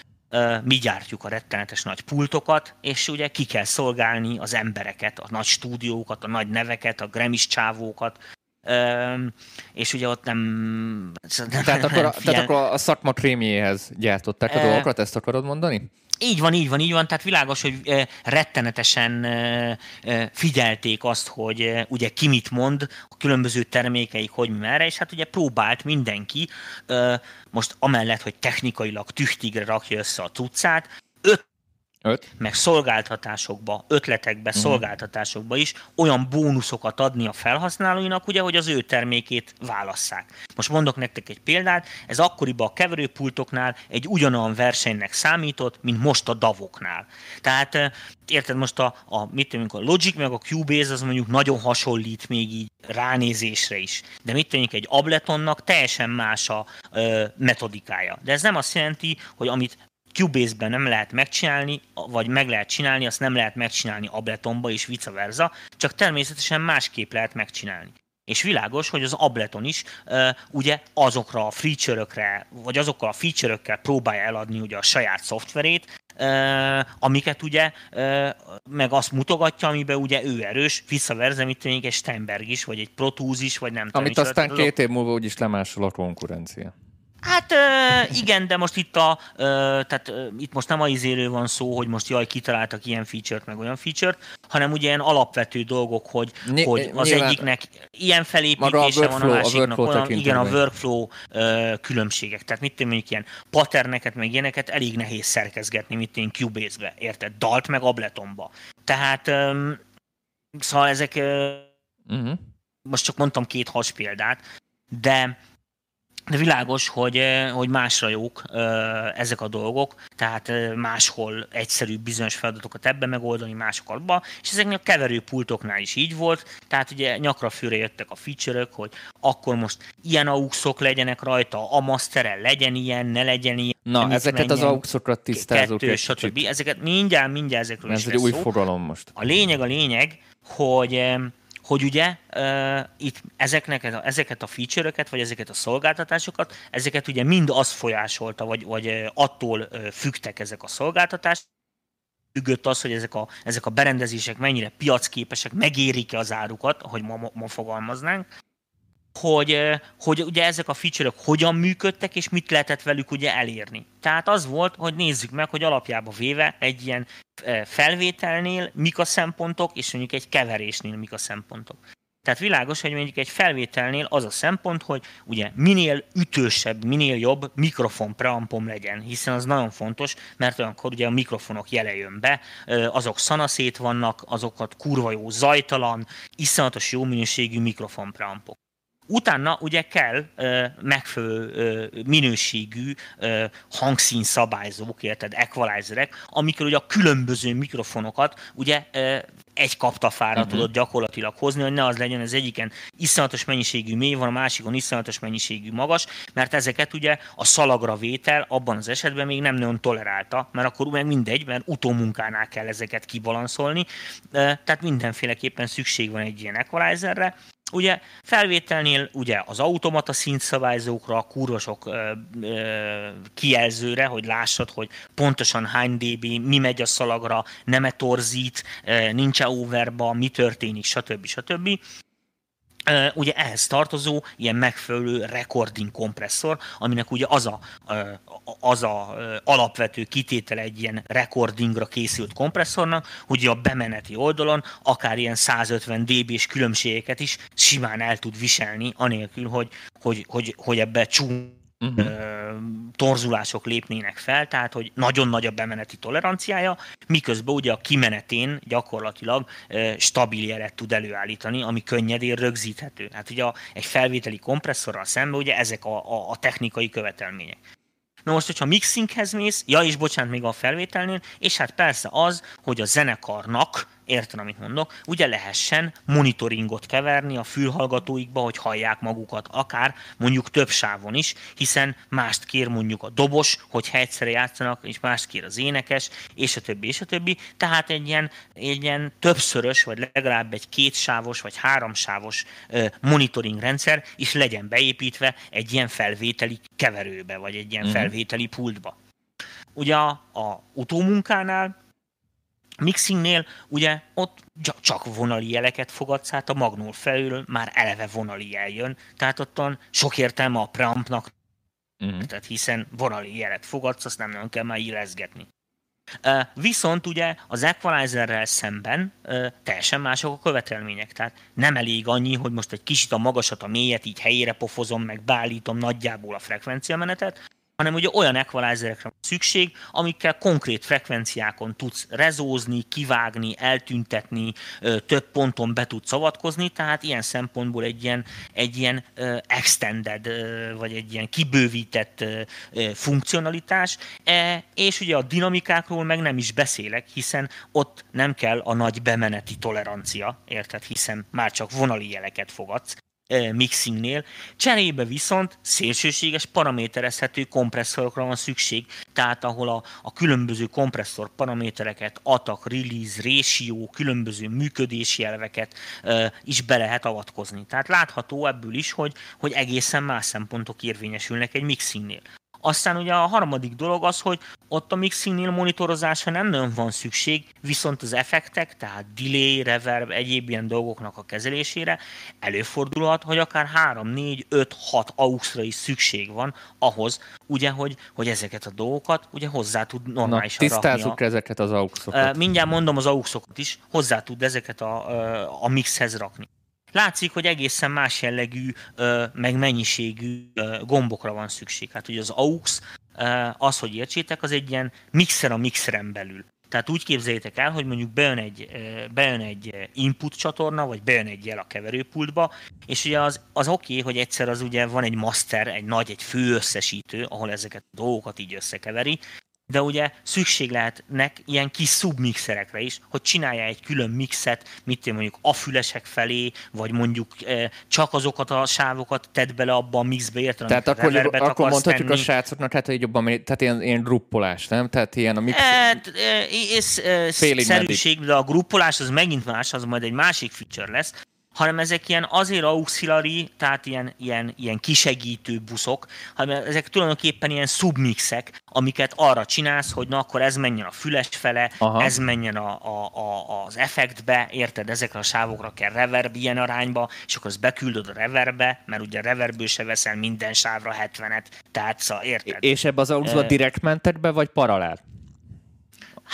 mi gyártjuk a rettenetes nagy pultokat, és ugye ki kell szolgálni az embereket, a nagy stúdiókat, a nagy neveket, a Grammys csávókat, és ugye ott nem... nem tehát, akkor, a, tehát akkor a szakma krémjéhez gyártották a dolgokat, ezt akarod mondani? Így van, így van, így van. Tehát világos, hogy rettenetesen figyelték azt, hogy ugye ki mit mond, a különböző termékeik, hogy merre, és hát ugye próbált mindenki, most amellett, hogy technikailag tüchtigre rakja össze a öt Öt. meg szolgáltatásokba, ötletekbe, uh-huh. szolgáltatásokba is olyan bónuszokat adni a felhasználóinak, ugye, hogy az ő termékét válasszák. Most mondok nektek egy példát, ez akkoriban a keverőpultoknál egy ugyanolyan versenynek számított, mint most a davoknál. Tehát érted, most a, a, mit tudjuk, a Logic meg a Cubase az mondjuk nagyon hasonlít még így ránézésre is. De mit tudjuk, egy Abletonnak teljesen más a ö, metodikája. De ez nem azt jelenti, hogy amit Cubase-ben nem lehet megcsinálni, vagy meg lehet csinálni, azt nem lehet megcsinálni Abletonba és vice versa, csak természetesen másképp lehet megcsinálni. És világos, hogy az Ableton is uh, ugye azokra a feature-ökre, vagy azokkal a feature-ökkel próbálja eladni ugye a saját szoftverét, uh, amiket ugye uh, meg azt mutogatja, amiben ugye ő erős, visszaverze, mint egy Steinberg is, vagy egy Pro Tools is, vagy nem tudom. Amit aztán két év múlva úgyis lemásol a konkurencia. Hát igen, de most itt a, tehát itt most nem a izéről van szó, hogy most jaj, kitaláltak ilyen feature-t, meg olyan feature-t, hanem ugye ilyen alapvető dolgok, hogy, Ny- hogy az nyilván, egyiknek ilyen felépítése a van, a másiknak a olyan, igen, a workflow különbségek. Tehát mit tudom, mondjuk ilyen patterneket, meg ilyeneket elég nehéz szerkezgetni, mint én Cubase-be, érted? Dalt meg Abletonba. Tehát szóval ezek, uh-huh. most csak mondtam két has példát, de de világos, hogy, eh, hogy másra jók eh, ezek a dolgok, tehát eh, máshol egyszerűbb bizonyos feladatokat ebben megoldani, mások abban, és ezeknek a keverőpultoknál is így volt, tehát ugye nyakra főre jöttek a feature hogy akkor most ilyen auxok legyenek rajta, a masteren legyen ilyen, ne legyen ilyen. Na, ezeket az auxokat tisztázunk kettő, stb. Ezeket mindjárt, mindjárt ezekről Ez egy új fogalom most. A lényeg, a lényeg, hogy hogy ugye uh, itt ezeknek, ezeket a feature-öket, vagy ezeket a szolgáltatásokat, ezeket ugye mind az folyásolta, vagy, vagy attól fügtek ezek a szolgáltatások, függött az, hogy ezek a, ezek a berendezések mennyire piacképesek, megérik-e az árukat, ahogy ma, ma fogalmaznánk, hogy, hogy ugye ezek a feature hogyan működtek, és mit lehetett velük ugye elérni. Tehát az volt, hogy nézzük meg, hogy alapjába véve egy ilyen felvételnél mik a szempontok, és mondjuk egy keverésnél mik a szempontok. Tehát világos, hogy mondjuk egy felvételnél az a szempont, hogy ugye minél ütősebb, minél jobb mikrofon preampom legyen, hiszen az nagyon fontos, mert olyankor ugye a mikrofonok jele jön be, azok szanaszét vannak, azokat kurva jó, zajtalan, iszonyatos jó minőségű mikrofon preampok. Utána ugye kell ö, megfelelő ö, minőségű ö, hangszín szabályzók, érted, equalizerek, amikor ugye a különböző mikrofonokat ugye ö, egy kaptafára uh-huh. tudod gyakorlatilag hozni, hogy ne az legyen az egyiken iszonyatos mennyiségű mély van, a másikon iszonyatos mennyiségű magas, mert ezeket ugye a szalagra vétel abban az esetben még nem nagyon tolerálta, mert akkor meg mindegy, mert utómunkánál kell ezeket kibalanszolni, tehát mindenféleképpen szükség van egy ilyen equalizerre, Ugye felvételnél ugye az automata szintszabályzókra, a kurvasok ö, ö, kijelzőre, hogy lássad, hogy pontosan hány dB, mi megy a szalagra, nem -e torzít, nincs-e overba, mi történik, stb. stb. Ugye ehhez tartozó ilyen megfelelő recording kompresszor, aminek ugye az a, az a alapvető kitétele egy ilyen recordingra készült kompresszornak, hogy a bemeneti oldalon akár ilyen 150 dB-s különbségeket is simán el tud viselni, anélkül, hogy, hogy, hogy, hogy ebbe csúny uh-huh. torzulások lépnének fel, tehát hogy nagyon nagy a bemeneti toleranciája, miközben ugye a kimenetén gyakorlatilag stabil jelet tud előállítani, ami könnyedén rögzíthető. Hát ugye a, egy felvételi kompresszorral szemben ugye ezek a, a, a technikai követelmények. Na most, hogyha mixinghez mész, ja és bocsánat, még a felvételnél, és hát persze az, hogy a zenekarnak érted, amit mondok, ugye lehessen monitoringot keverni a fülhallgatóikba, hogy hallják magukat, akár mondjuk több sávon is, hiszen mást kér mondjuk a dobos, hogy egyszerre játszanak, és mást kér az énekes, és a többi, és a többi. Tehát egy ilyen, egy ilyen többszörös, vagy legalább egy kétsávos, vagy háromsávos monitoring rendszer is legyen beépítve egy ilyen felvételi keverőbe, vagy egy ilyen mm-hmm. felvételi pultba. Ugye a, a utómunkánál Mixingnél ugye ott csak vonali jeleket fogadsz, hát a magnól felül már eleve vonali jel jön, tehát ottan sok értelme a preampnak, uh-huh. tehát hiszen vonali jelet fogadsz, azt nem nagyon kell már illeszgetni. Viszont ugye az equalizerrel szemben teljesen mások a követelmények, tehát nem elég annyi, hogy most egy kicsit a magasat, a mélyet így helyére pofozom, meg beállítom nagyjából a frekvenciamenetet, hanem ugye olyan equalizerekre van szükség, amikkel konkrét frekvenciákon tudsz rezózni, kivágni, eltüntetni, több ponton be tudsz szavatkozni, tehát ilyen szempontból egy ilyen, egy ilyen extended, vagy egy ilyen kibővített funkcionalitás, e, és ugye a dinamikákról meg nem is beszélek, hiszen ott nem kell a nagy bemeneti tolerancia, érted, hiszen már csak vonali jeleket fogadsz, mixingnél. Cserébe viszont szélsőséges paraméterezhető kompresszorokra van szükség, tehát ahol a, a különböző kompresszor paramétereket, attack, release, ratio, különböző működési elveket e, is be lehet avatkozni. Tehát látható ebből is, hogy, hogy egészen más szempontok érvényesülnek egy mixingnél. Aztán ugye a harmadik dolog az, hogy ott a mixingnél monitorozásra nem nagyon van szükség, viszont az effektek, tehát delay, reverb, egyéb ilyen dolgoknak a kezelésére előfordulhat, hogy akár 3, 4, 5, 6 AUX-ra is szükség van ahhoz, ugye, hogy, hogy ezeket a dolgokat ugye hozzá tud normálisan Na, tisztázzuk ezeket az AUX-okat. Mindjárt mondom az AUX-okat is, hozzá tud ezeket a, a mixhez rakni. Látszik, hogy egészen más jellegű, meg mennyiségű gombokra van szükség. Hát ugye az AUX, az, hogy értsétek, az egy ilyen mixer a mixeren belül. Tehát úgy képzeljétek el, hogy mondjuk bejön egy, bejön egy input csatorna, vagy bejön egy jel a keverőpultba, és ugye az, az oké, okay, hogy egyszer az ugye van egy master, egy nagy, egy fő összesítő, ahol ezeket a dolgokat így összekeveri, de ugye szükség lehetnek ilyen kis submixerekre is, hogy csinálja egy külön mixet, mit én mondjuk a fülesek felé, vagy mondjuk e, csak azokat a sávokat tedd bele abban a mixbe, érted? Tehát akkor, akkor mondhatjuk tenni. a srácoknak, hát, hogy jobban, tehát ilyen, ilyen gruppolás, nem? Tehát ilyen a mix... E, e, e, szerűség, de a gruppolás az megint más, az majd egy másik feature lesz, hanem ezek ilyen azért auxiliary, tehát ilyen, ilyen, ilyen kisegítő buszok, hanem ezek tulajdonképpen ilyen submixek, amiket arra csinálsz, hogy na akkor ez menjen a füles fele, Aha. ez menjen a, a, a, az effektbe, érted, ezekre a sávokra kell reverb ilyen arányba, és akkor azt beküldöd a reverbe, mert ugye reverből se veszel minden sávra 70-et, tehát szóval, érted? És ebbe az auxba direkt mentek be, vagy paralel?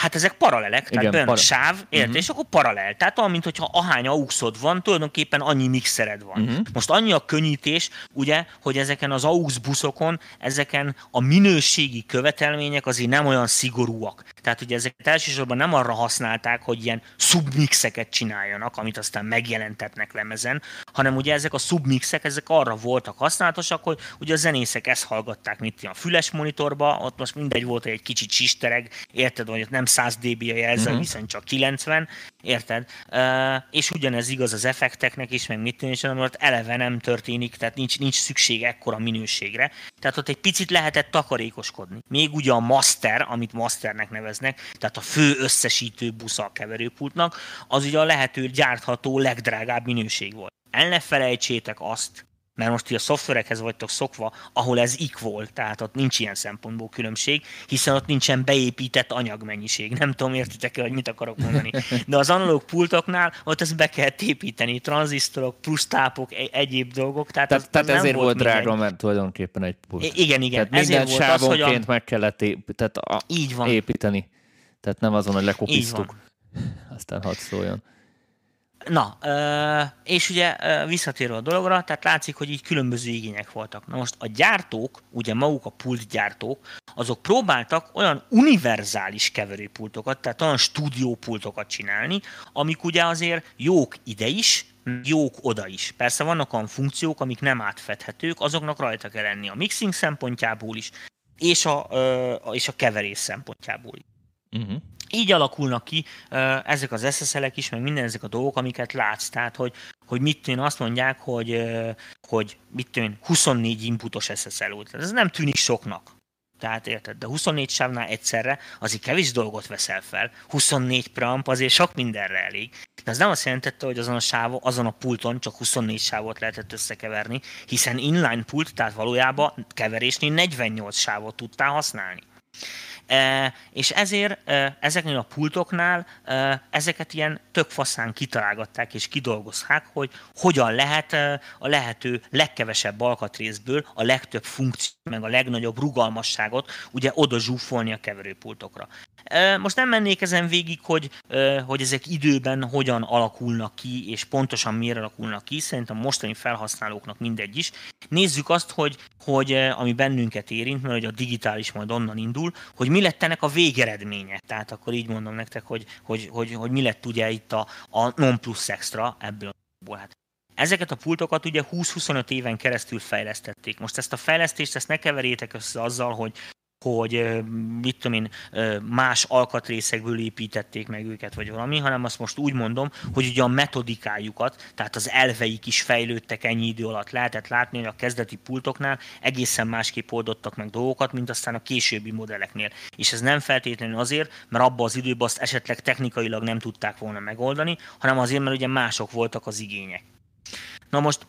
Hát ezek paralelek, tehát bejön para... sáv, érted, uh-huh. és akkor paralel. Tehát olyan, mint hogyha ahány auxod van, tulajdonképpen annyi mixered van. Uh-huh. Most annyi a könnyítés, ugye, hogy ezeken az aux buszokon, ezeken a minőségi követelmények azért nem olyan szigorúak. Tehát ugye ezeket elsősorban nem arra használták, hogy ilyen submixeket csináljanak, amit aztán megjelentetnek lemezen, hanem ugye ezek a submixek, ezek arra voltak használatosak, hogy ugye a zenészek ezt hallgatták, mint a füles monitorba, ott most mindegy volt, hogy egy kicsit sistereg, érted, hogy ott nem 100 dB a jelző, uh-huh. hiszen csak 90, érted? Uh, és ugyanez igaz az effekteknek is, meg mit tűnik, hanem ott eleve nem történik, tehát nincs, nincs szükség ekkora minőségre. Tehát ott egy picit lehetett takarékoskodni. Még ugye a master, amit masternek neveznek, tehát a fő összesítő busza a keverőpultnak, az ugye a lehető gyártható legdrágább minőség volt. El ne felejtsétek azt, mert most ti a szoftverekhez vagytok szokva, ahol ez equal, tehát ott nincs ilyen szempontból különbség, hiszen ott nincsen beépített anyagmennyiség. Nem tudom, értitek-e, hogy mit akarok mondani. De az analóg pultoknál ott ezt be kell építeni, tranzisztorok, plusz tápok, egy- egyéb dolgok. Tehát, Tehát, az, tehát az ezért nem volt mindegy. drága, mert tulajdonképpen egy pult. I- igen, igen. Tehát minden Ezért volt az, hogy a... meg kellett ép- tehát a, Így van. építeni. Tehát nem azon, hogy Így lekopisztuk. Aztán hadd szóljon. Na, és ugye visszatérve a dologra, tehát látszik, hogy így különböző igények voltak. Na most a gyártók, ugye maguk a pultgyártók, azok próbáltak olyan univerzális keverőpultokat, tehát olyan stúdiópultokat csinálni, amik ugye azért jók ide is, jók oda is. Persze vannak olyan funkciók, amik nem átfedhetők, azoknak rajta kell lenni a mixing szempontjából is, és a, és a keverés szempontjából is Uh-huh. így alakulnak ki ezek az SSL-ek is, meg minden ezek a dolgok, amiket látsz. Tehát, hogy, hogy mit tűn, azt mondják, hogy, hogy mit tűn, 24 inputos SSL volt. Ez nem tűnik soknak. Tehát érted, de 24 sávnál egyszerre azért kevés dolgot veszel fel. 24 preamp azért sok mindenre elég. De az nem azt jelentette, hogy azon a sávon, azon a pulton csak 24 sávot lehetett összekeverni, hiszen inline pult, tehát valójában keverésnél 48 sávot tudtál használni. E, és ezért e, ezeknél a pultoknál e, ezeket ilyen tök faszán kitalálgatták és kidolgozták, hogy hogyan lehet a lehető legkevesebb alkatrészből a legtöbb funkció, meg a legnagyobb rugalmasságot ugye oda zsúfolni a keverőpultokra. Most nem mennék ezen végig, hogy, hogy ezek időben hogyan alakulnak ki, és pontosan miért alakulnak ki, szerintem mostani felhasználóknak mindegy is. Nézzük azt, hogy, hogy ami bennünket érint, mert hogy a digitális majd onnan indul, hogy mi lett ennek a végeredménye. Tehát akkor így mondom nektek, hogy, hogy, hogy, hogy mi lett ugye itt a, a non plus extra ebből a hát Ezeket a pultokat ugye 20-25 éven keresztül fejlesztették. Most ezt a fejlesztést ezt ne keverjétek össze azzal, hogy hogy mit tudom én, más alkatrészekből építették meg őket, vagy valami, hanem azt most úgy mondom, hogy ugye a metodikájukat, tehát az elveik is fejlődtek ennyi idő alatt. Lehetett látni, hogy a kezdeti pultoknál egészen másképp oldottak meg dolgokat, mint aztán a későbbi modelleknél. És ez nem feltétlenül azért, mert abban az időben azt esetleg technikailag nem tudták volna megoldani, hanem azért, mert ugye mások voltak az igények. Na most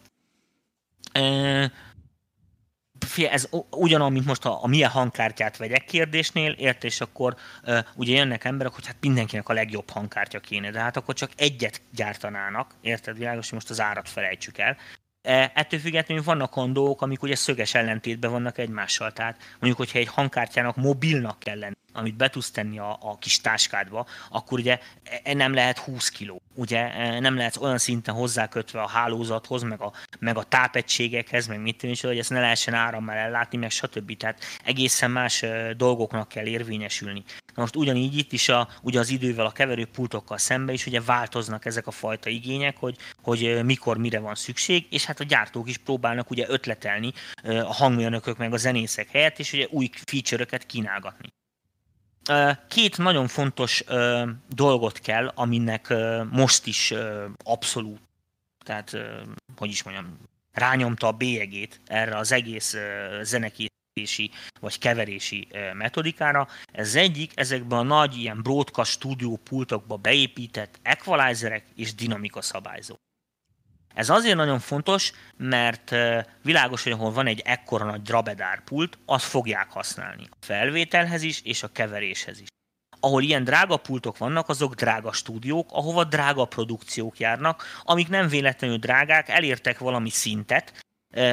Fie, ez ugyanaz, mint most a, a milyen hangkártyát vegyek kérdésnél, ért, és akkor uh, ugye jönnek emberek, hogy hát mindenkinek a legjobb hangkártya kéne, de hát akkor csak egyet gyártanának, érted, világos, hogy most az árat felejtsük el. E, ettől függetlenül vannak olyan amik ugye szöges ellentétben vannak egymással. Tehát mondjuk, hogyha egy hangkártyának mobilnak kell lenni, amit be tudsz tenni a, a kis táskádba, akkor ugye e, nem lehet 20 kiló. Ugye e, nem lehet olyan szinten hozzákötve a hálózathoz, meg a, meg a tápegységekhez, meg mit tűnik, hogy ezt ne lehessen árammal ellátni, meg stb. Tehát egészen más e, dolgoknak kell érvényesülni. Na most ugyanígy itt is a, ugye az idővel a keverőpultokkal szembe is ugye változnak ezek a fajta igények, hogy, hogy mikor mire van szükség, és hát a gyártók is próbálnak ugye ötletelni a hangmérnökök meg a zenészek helyett, és ugye új feature-öket kínálgatni. Két nagyon fontos dolgot kell, aminek most is abszolút, tehát hogy is mondjam, rányomta a bélyegét erre az egész zenekészítési vagy keverési metodikára. Ez egyik ezekben a nagy ilyen broadcast stúdió pultokba beépített equalizerek és dinamika szabályzók. Ez azért nagyon fontos, mert világos, hogy ahol van egy ekkora nagy drabedár pult, azt fogják használni a felvételhez is, és a keveréshez is. Ahol ilyen drága pultok vannak, azok drága stúdiók, ahova drága produkciók járnak, amik nem véletlenül drágák, elértek valami szintet,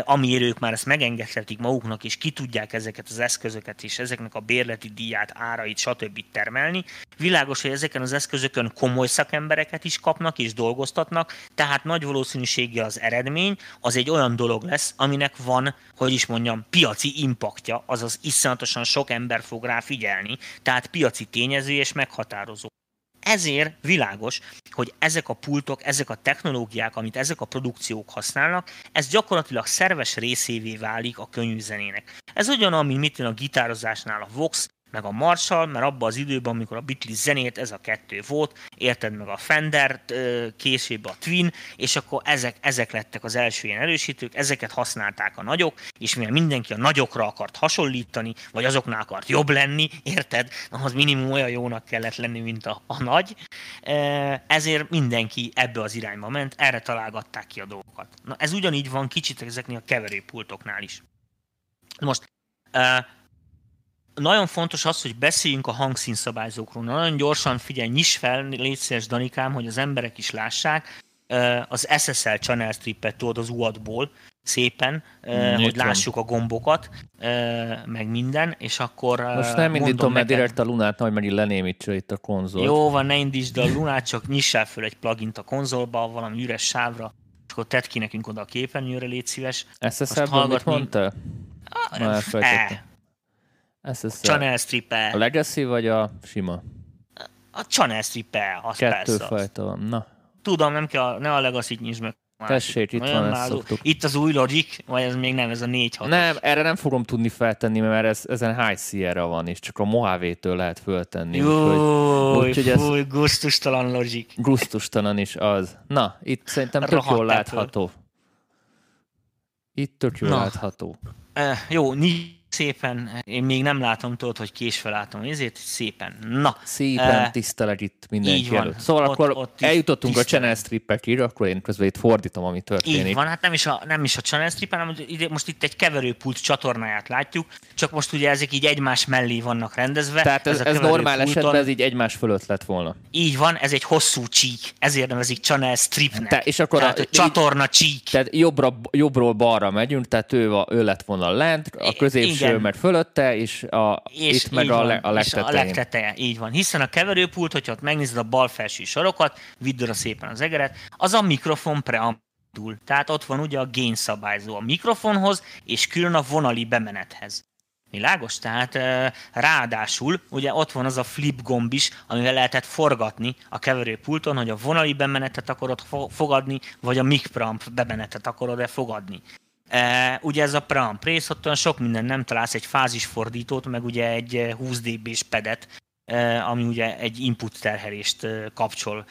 amiért ők már ezt megengedhetik maguknak, és ki tudják ezeket az eszközöket és ezeknek a bérleti díját, árait, stb. termelni. Világos, hogy ezeken az eszközökön komoly szakembereket is kapnak és dolgoztatnak, tehát nagy valószínűséggel az eredmény az egy olyan dolog lesz, aminek van, hogy is mondjam, piaci impaktja, azaz iszonyatosan sok ember fog rá figyelni, tehát piaci tényező és meghatározó. Ezért világos, hogy ezek a pultok, ezek a technológiák, amit ezek a produkciók használnak, ez gyakorlatilag szerves részévé válik a könnyű zenének. Ez ugyanaz, mint mit a gitározásnál a Vox, meg a Marshall, mert abban az időben, amikor a Beatles zenét, ez a kettő volt, érted meg a Fender, később a Twin, és akkor ezek, ezek lettek az első ilyen erősítők, ezeket használták a nagyok, és mivel mindenki a nagyokra akart hasonlítani, vagy azoknál akart jobb lenni, érted? Az minimum olyan jónak kellett lenni, mint a, a nagy, ezért mindenki ebbe az irányba ment, erre találgatták ki a dolgokat. Na ez ugyanígy van kicsit ezeknél a keverőpultoknál is. Most nagyon fontos az, hogy beszéljünk a hangszínszabályzókról. Nagyon gyorsan figyelj, nyis fel, légy szíves, Danikám, hogy az emberek is lássák. Az SSL channel strippet tudod az UAD-ból szépen, Nyitrom. hogy lássuk a gombokat, meg minden, és akkor Most nem indítom, mert direkt a Lunát nagy megint lenémítsa itt a konzol. Jó van, ne indítsd a Lunát, csak nyissál föl egy plugint a konzolba, valami üres sávra, és akkor tedd ki nekünk oda a képernyőre, légy szíves. SSL-ből mit mondtál? Ah, e. SSL. Channel stripper. A Legacy vagy a sima? A Channel stripper, az Kettő persze. fajta van. Na. Tudom, nem kell, ne a Legacy-t nyisd meg. Tessék, itt van, ezt szoktuk. Itt az új Logic, vagy ez még nem, ez a 4 6 Nem, erre nem fogom tudni feltenni, mert ez, ezen High Sierra van, és csak a Mojave-től lehet föltenni. Jó, úgyhogy ez gusztustalan Logic. Gusztustalan is az. Na, itt szerintem tök jól látható. Itt tök jól látható. Uh, jó, szépen, én még nem látom, tudod, hogy késve látom, ezért szépen. Na. Szépen uh, tisztelet itt mindenki előtt. Szóval ott, akkor ott eljutottunk tisztelet. a channel strippekig, akkor én közben itt fordítom, ami történik. Így van, hát nem is a, nem is a channel strip, hanem most itt egy keverőpult csatornáját látjuk, csak most ugye ezek így egymás mellé vannak rendezve. Tehát ez, ez, ez normál esetben ez így egymás fölött lett volna. Így van, ez egy hosszú csík, ezért nevezik channel stripnek. Te, és akkor tehát, a, csatorna csík. Tehát jobbra, jobbról balra megyünk, tehát ő, a, ő lett volna lent, a középső igen. meg fölötte, és, a, és itt meg a, le, a legtetején. A legteteje, így van. Hiszen a keverőpult, hogyha ott megnézed a bal felső sorokat, vidd oda szépen az egeret, az a mikrofon preambil. Tehát ott van ugye a gain szabályzó a mikrofonhoz, és külön a vonali bemenethez. Világos? Tehát ráadásul ugye ott van az a flip gomb is, amivel lehetett forgatni a keverőpulton, hogy a vonali bemenetet akarod fogadni, vagy a mic preamp bemenetet akarod-e fogadni. E, ugye ez a preamp rész, ott olyan sok minden nem találsz, egy fázisfordítót, meg ugye egy 20 e, dB-s pedet, e, ami ugye egy input terhelést e, kapcsol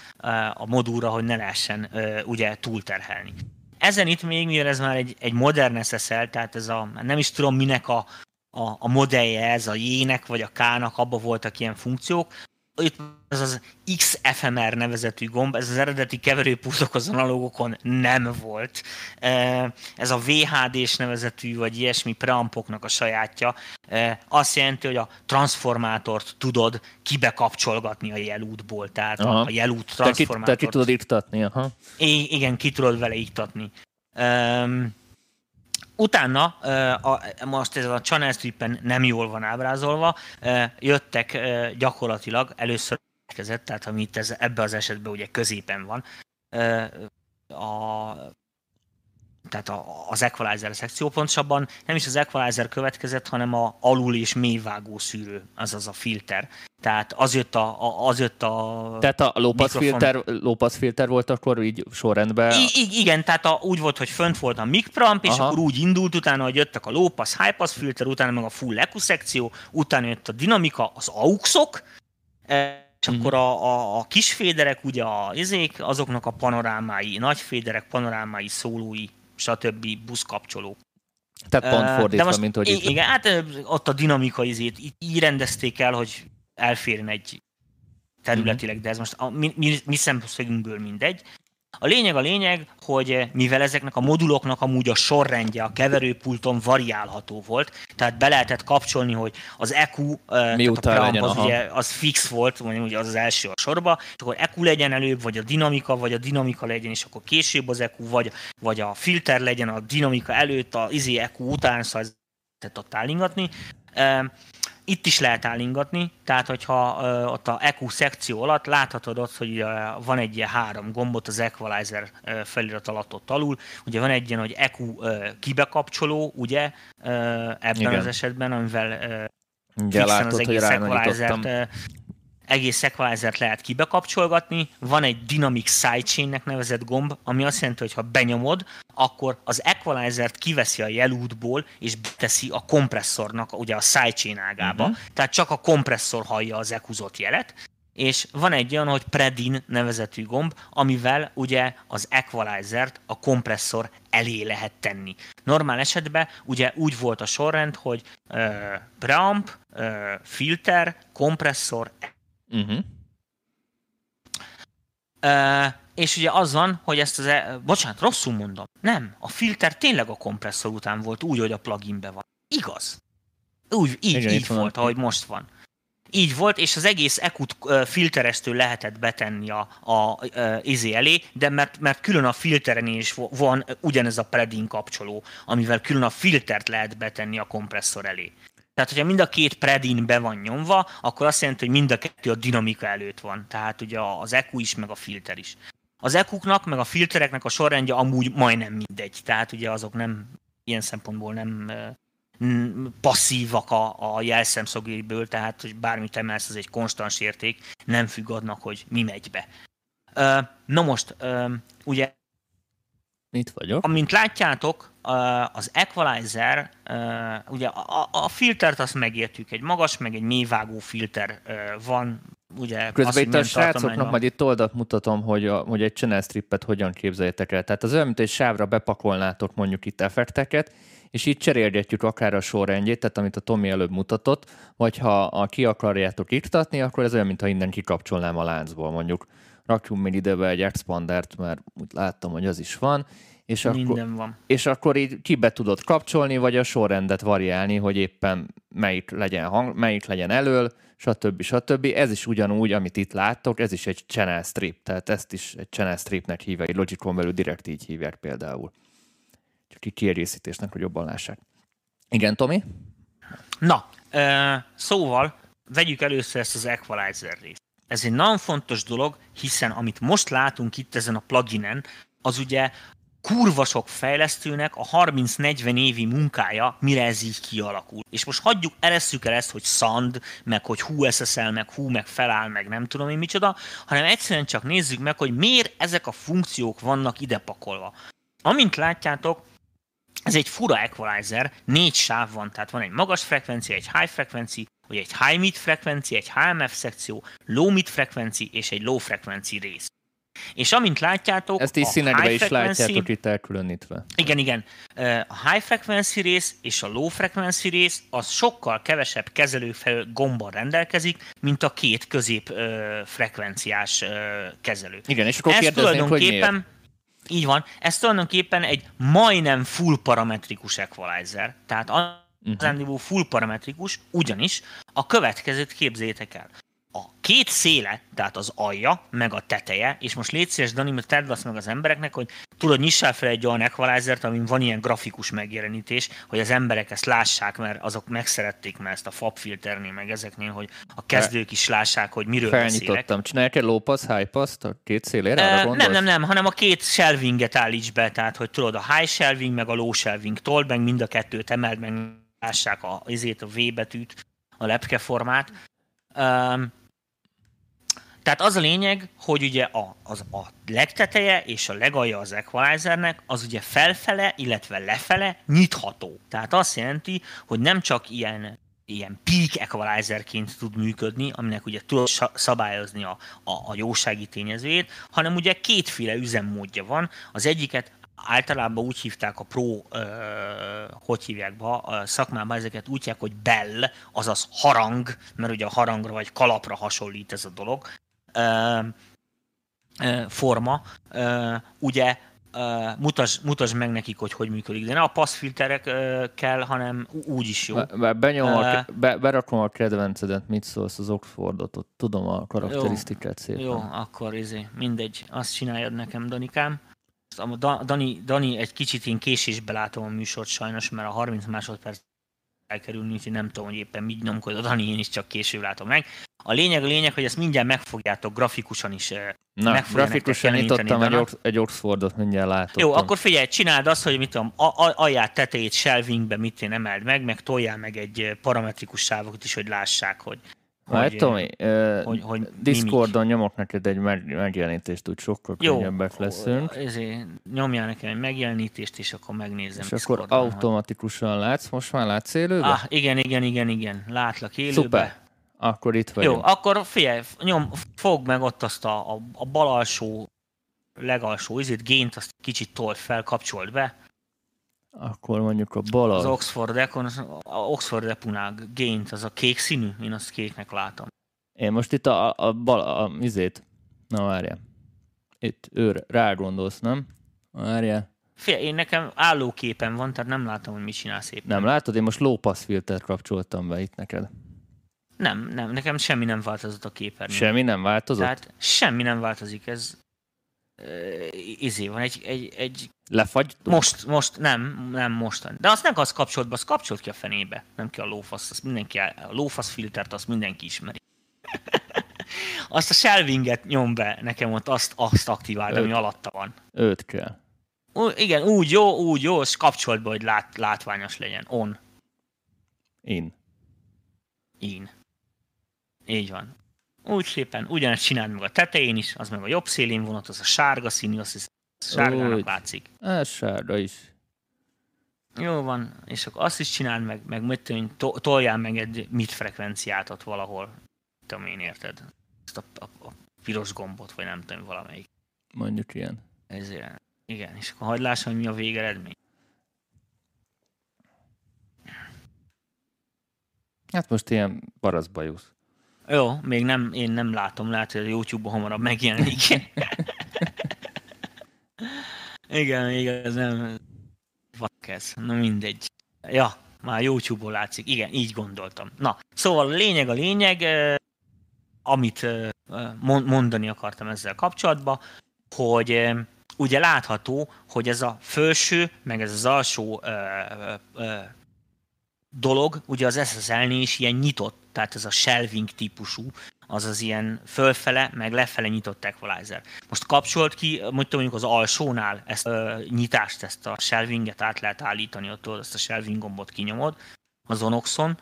a modulra, hogy ne lehessen ugye túlterhelni. Ezen itt még, mivel ez már egy, egy modern SSL, tehát ez a, nem is tudom minek a, a, a modellje ez, a J-nek vagy a K-nak, abban voltak ilyen funkciók, itt ez az XFMR nevezetű gomb, ez az eredeti keverőpultok az analógokon nem volt. Ez a VHD-s nevezetű, vagy ilyesmi preampoknak a sajátja. Azt jelenti, hogy a transformátort tudod kibekapcsolgatni a jelútból, tehát aha. a jelút transformátort. Tehát ki, ki tudod iktatni, aha. I- igen, ki tudod vele iktatni. Um, Utána, a, most ez a channel stripen nem jól van ábrázolva, jöttek gyakorlatilag először kezett, tehát ami itt ez, ebbe az esetben ugye középen van, a tehát a, az equalizer szekció, pontosabban nem is az equalizer következett, hanem a alul és mélyvágó szűrő, azaz a filter. Tehát az jött a... a az jött a tehát a lópasz filter, lópasz filter volt akkor így sorrendben? I, I, igen, tehát a, úgy volt, hogy fönt volt a mic preamp, és Aha. akkor úgy indult utána, hogy jöttek a lópasz, high filter, utána meg a full EQ szekció, utána jött a dinamika, az auxok, e, és mm. akkor a, a, a kis féderek, ugye a izék, azoknak a panorámái, nagy féderek, panorámái, szólói, stb. buszkapcsoló. Tehát pont fordítva, most, mint hogy itt... Igen, hát ott a dinamika izét így rendezték el, hogy elférjen egy területileg, de ez most a mi, mi, mi szemszögünkből mindegy. A lényeg a lényeg, hogy mivel ezeknek a moduloknak amúgy a sorrendje a keverőpulton variálható volt, tehát be lehetett kapcsolni, hogy az EQ, eh, Mi a legyen, az, ugye, az fix volt, mondjuk ugye az az első a sorba, és akkor EQ legyen előbb, vagy a dinamika, vagy a dinamika legyen, és akkor később az EQ, vagy, vagy a filter legyen a dinamika előtt, a izi EQ után, szóval ezt ott állingatni. Itt is lehet állingatni, tehát hogyha uh, ott a EQ szekció alatt láthatod ott, hogy uh, van egy ilyen három gombot az Equalizer uh, felirat alatt ott alul. Ugye van egy ilyen, hogy EQ uh, kibekapcsoló, ugye, uh, ebben Igen. az esetben, amivel uh, Igen, látod, az egész Equalizer-t uh, egész equalizer lehet kibekapcsolgatni, van egy Dynamic Sidechain-nek nevezett gomb, ami azt jelenti, hogy ha benyomod, akkor az equalizert kiveszi a jelútból, és beteszi a kompresszornak ugye a sidechain ágába. Uh-huh. Tehát csak a kompresszor hallja az ekuzott jelet, és van egy olyan, hogy Predin nevezetű gomb, amivel ugye az equalizert a kompresszor elé lehet tenni. Normál esetben ugye úgy volt a sorrend, hogy uh, preamp, uh, filter, kompresszor. Uh-huh. Uh, és ugye az van, hogy ezt az, e- bocsánat, rosszul mondom. Nem, a filter tényleg a kompresszor után volt úgy, hogy a pluginbe van. Igaz. Úgy, így, Igen, így volt, ahogy most van. Így volt, és az egész ekut filteresztő lehetett betenni a, a, a, izé elé, de mert, mert külön a filteren is van ugyanez a predin kapcsoló, amivel külön a filtert lehet betenni a kompresszor elé. Tehát, hogyha mind a két predin be van nyomva, akkor azt jelenti, hogy mind a kettő a dinamika előtt van. Tehát ugye az EQ is, meg a filter is. Az EQ-knak, meg a filtereknek a sorrendje amúgy majdnem mindegy. Tehát ugye azok nem, ilyen szempontból nem passzívak a, a jelszemszögéből, tehát hogy bármit emelsz, az egy konstans érték, nem függ annak, hogy mi megy be. Na most, ugye Itt vagyok. Amint látjátok, az equalizer, ugye a, a filtert azt megértjük, egy magas, meg egy mélyvágó filter van, ugye... Közben itt a srácoknak majd itt oldalt mutatom, hogy, a, hogy egy channel strippet hogyan képzeljétek el. Tehát az olyan, mint egy sávra bepakolnátok mondjuk itt effekteket, és így cserélgetjük akár a sorrendjét, tehát amit a Tomi előbb mutatott, vagy ha a ki akarjátok iktatni, akkor ez olyan, mintha innen kikapcsolnám a láncból, mondjuk rakjunk még ide be egy expandert, mert úgy láttam, hogy az is van, és Minden akkor, van. És akkor így ki be tudod kapcsolni, vagy a sorrendet variálni, hogy éppen melyik legyen, hang, melyik legyen elől, stb. stb. Ez is ugyanúgy, amit itt láttok, ez is egy channel strip, tehát ezt is egy channel stripnek hívják, egy Logicon belül direkt így hívják például ki kiegészítésnek, hogy jobban lássák. Igen, Tomi? Na, szóval vegyük először ezt az equalizer részt. Ez egy nagyon fontos dolog, hiszen amit most látunk itt ezen a pluginen, az ugye kurva sok fejlesztőnek a 30-40 évi munkája, mire ez így kialakul. És most hagyjuk, eresszük el ezt, hogy Sand, meg hogy hú SSL, meg hú, meg feláll, meg nem tudom én micsoda, hanem egyszerűen csak nézzük meg, hogy miért ezek a funkciók vannak ide pakolva. Amint látjátok, ez egy fura equalizer, négy sáv van, tehát van egy magas frekvencia, egy high frekvenci, vagy egy high mid frekvenci, egy HMF szekció, low mid frekvenci és egy low frekvenci rész. És amint látjátok, Ezt is színekbe is látjátok itt elkülönítve. Igen, igen. A high frequency rész és a low frequency rész az sokkal kevesebb kezelőfel gombbal rendelkezik, mint a két közép frekvenciás kezelő. Igen, és akkor kérdeznénk, hogy miért? Így van. Ez tulajdonképpen egy majdnem full parametrikus equalizer. Tehát az uh-huh. full parametrikus, ugyanis a következőt képzétek el a két széle, tehát az alja, meg a teteje, és most légy szíves, Dani, mert tedd azt meg az embereknek, hogy tudod, nyissál fel egy olyan equalizert, amin van ilyen grafikus megjelenítés, hogy az emberek ezt lássák, mert azok megszerették már ezt a FAB filternél, meg ezeknél, hogy a kezdők is lássák, hogy miről Felnyitottam. beszélek. Csinálják egy low pass, high pass a két szélére? Uh, nem, nem, nem, hanem a két shelvinget állíts be, tehát hogy tudod, a high shelving, meg a low shelving told, meg mind a kettőt emeld, meg lássák a, azért a V betűt, a lepkeformát. Um, tehát az a lényeg, hogy ugye a, az, a legteteje és a legalja az equalizernek az ugye felfele, illetve lefele nyitható. Tehát azt jelenti, hogy nem csak ilyen ilyen peak equalizerként tud működni, aminek ugye tudod szabályozni a, a, a jósági tényezőjét, hanem ugye kétféle üzemmódja van. Az egyiket általában úgy hívták a pro, ö, hogy hívják be, a szakmában ezeket úgy hívják, hogy bell, azaz harang, mert ugye a harangra vagy kalapra hasonlít ez a dolog forma, ugye mutasd, mutasd meg nekik, hogy hogy működik. De ne a passzfilterek kell, hanem úgy is jó. Benyom a, be, berakom a kedvencedet, mit szólsz az Oxfordot, ott tudom a karakterisztikát szépen. Jó, akkor izé, mindegy, azt csináljad nekem, Danikám. A Dani, Dani egy kicsit én késésbe látom a műsort sajnos, mert a 30 másodperc elkerülni, úgyhogy nem tudom, hogy éppen mit nyomkod a Dani, én is csak később látom meg. A lényeg a lényeg, hogy ezt mindjárt megfogjátok grafikusan is. Na, grafikusan nyitottam egy, egy Oxfordot, mindjárt látottam. Jó, akkor figyelj, csináld azt, hogy mit tudom, alját tetejét shelvingbe mit én emeld meg, meg toljál meg egy parametrikus sávokat is, hogy lássák, hogy, hogy, Tomi, uh, hogy, hogy Discordon mimik. nyomok neked egy megjelenítést, úgy sokkal Jó, könnyebbek leszünk. Ezért nyomjál nekem egy megjelenítést, és akkor megnézem. És akkor automatikusan látsz, most már látsz élőbe? Ah, igen, igen, igen, igen, látlak élőbe. Szuper. Akkor itt vagyunk. Jó, akkor figyelj, nyom, fog meg ott azt a, a, a bal alsó, legalsó izét, gént, azt kicsit tolt fel, kapcsolt be. Akkor mondjuk a bal Az Oxford Econ, az, a Oxford Epunag gént, az a kék színű, én azt kéknek látom. Én most itt a, a bal, a, izét, na várjál. Itt ő rá gondolsz, nem? Várjál. Fél, én nekem állóképen van, tehát nem látom, hogy mit csinálsz éppen. Nem látod? Én most low pass filtert kapcsoltam be itt neked. Nem, nem, nekem semmi nem változott a képernyőn. Semmi nem változott? Tehát semmi nem változik, ez izé van, egy, egy, egy Lefagy? Most, most, nem, nem mostan. De azt nem az kapcsolt be, azt kapcsolt ki a fenébe. Nem ki a lófasz, azt mindenki, a lófasz filtert azt mindenki ismeri. azt a shelvinget nyom be nekem ott, azt, azt aktiváld, ami alatta van. Őt kell. Ú, igen, úgy jó, úgy jó, és kapcsolt be, hogy lát, látványos legyen. On. In. In. Így van. Úgy szépen, ugyanezt csináld meg a tetején is, az meg a jobb szélén vonat, az a sárga színű, azt hiszem, sárgának Úgy. látszik. Ez sárga is. Jó van, és akkor azt is csináld meg, meg mit tudom, to, toljál meg egy mit frekvenciát ott valahol. Tudom én érted. Ezt a, a, a piros gombot, vagy nem tudom, valamelyik. Mondjuk ilyen. Ezért. Igen, és akkor hagyd lássam, hogy mi a végeredmény. Hát most ilyen paraszbajusz. Jó, még nem, én nem látom, lehet, hogy a YouTube-on hamarabb megjelenik. Igen, még ez nem... Fuck ez. Na mindegy. Ja, már YouTube-on látszik. Igen, így gondoltam. Na, szóval a lényeg a lényeg, amit mondani akartam ezzel kapcsolatban, hogy ugye látható, hogy ez a felső, meg ez az alsó dolog, ugye az SSL-nél is ilyen nyitott, tehát ez a shelving típusú, az az ilyen fölfele, meg lefele nyitott equalizer. Most kapcsolt ki, mondjuk az alsónál ezt a nyitást, ezt a shelvinget át lehet állítani, ott ezt a shelving gombot kinyomod az Onoxon.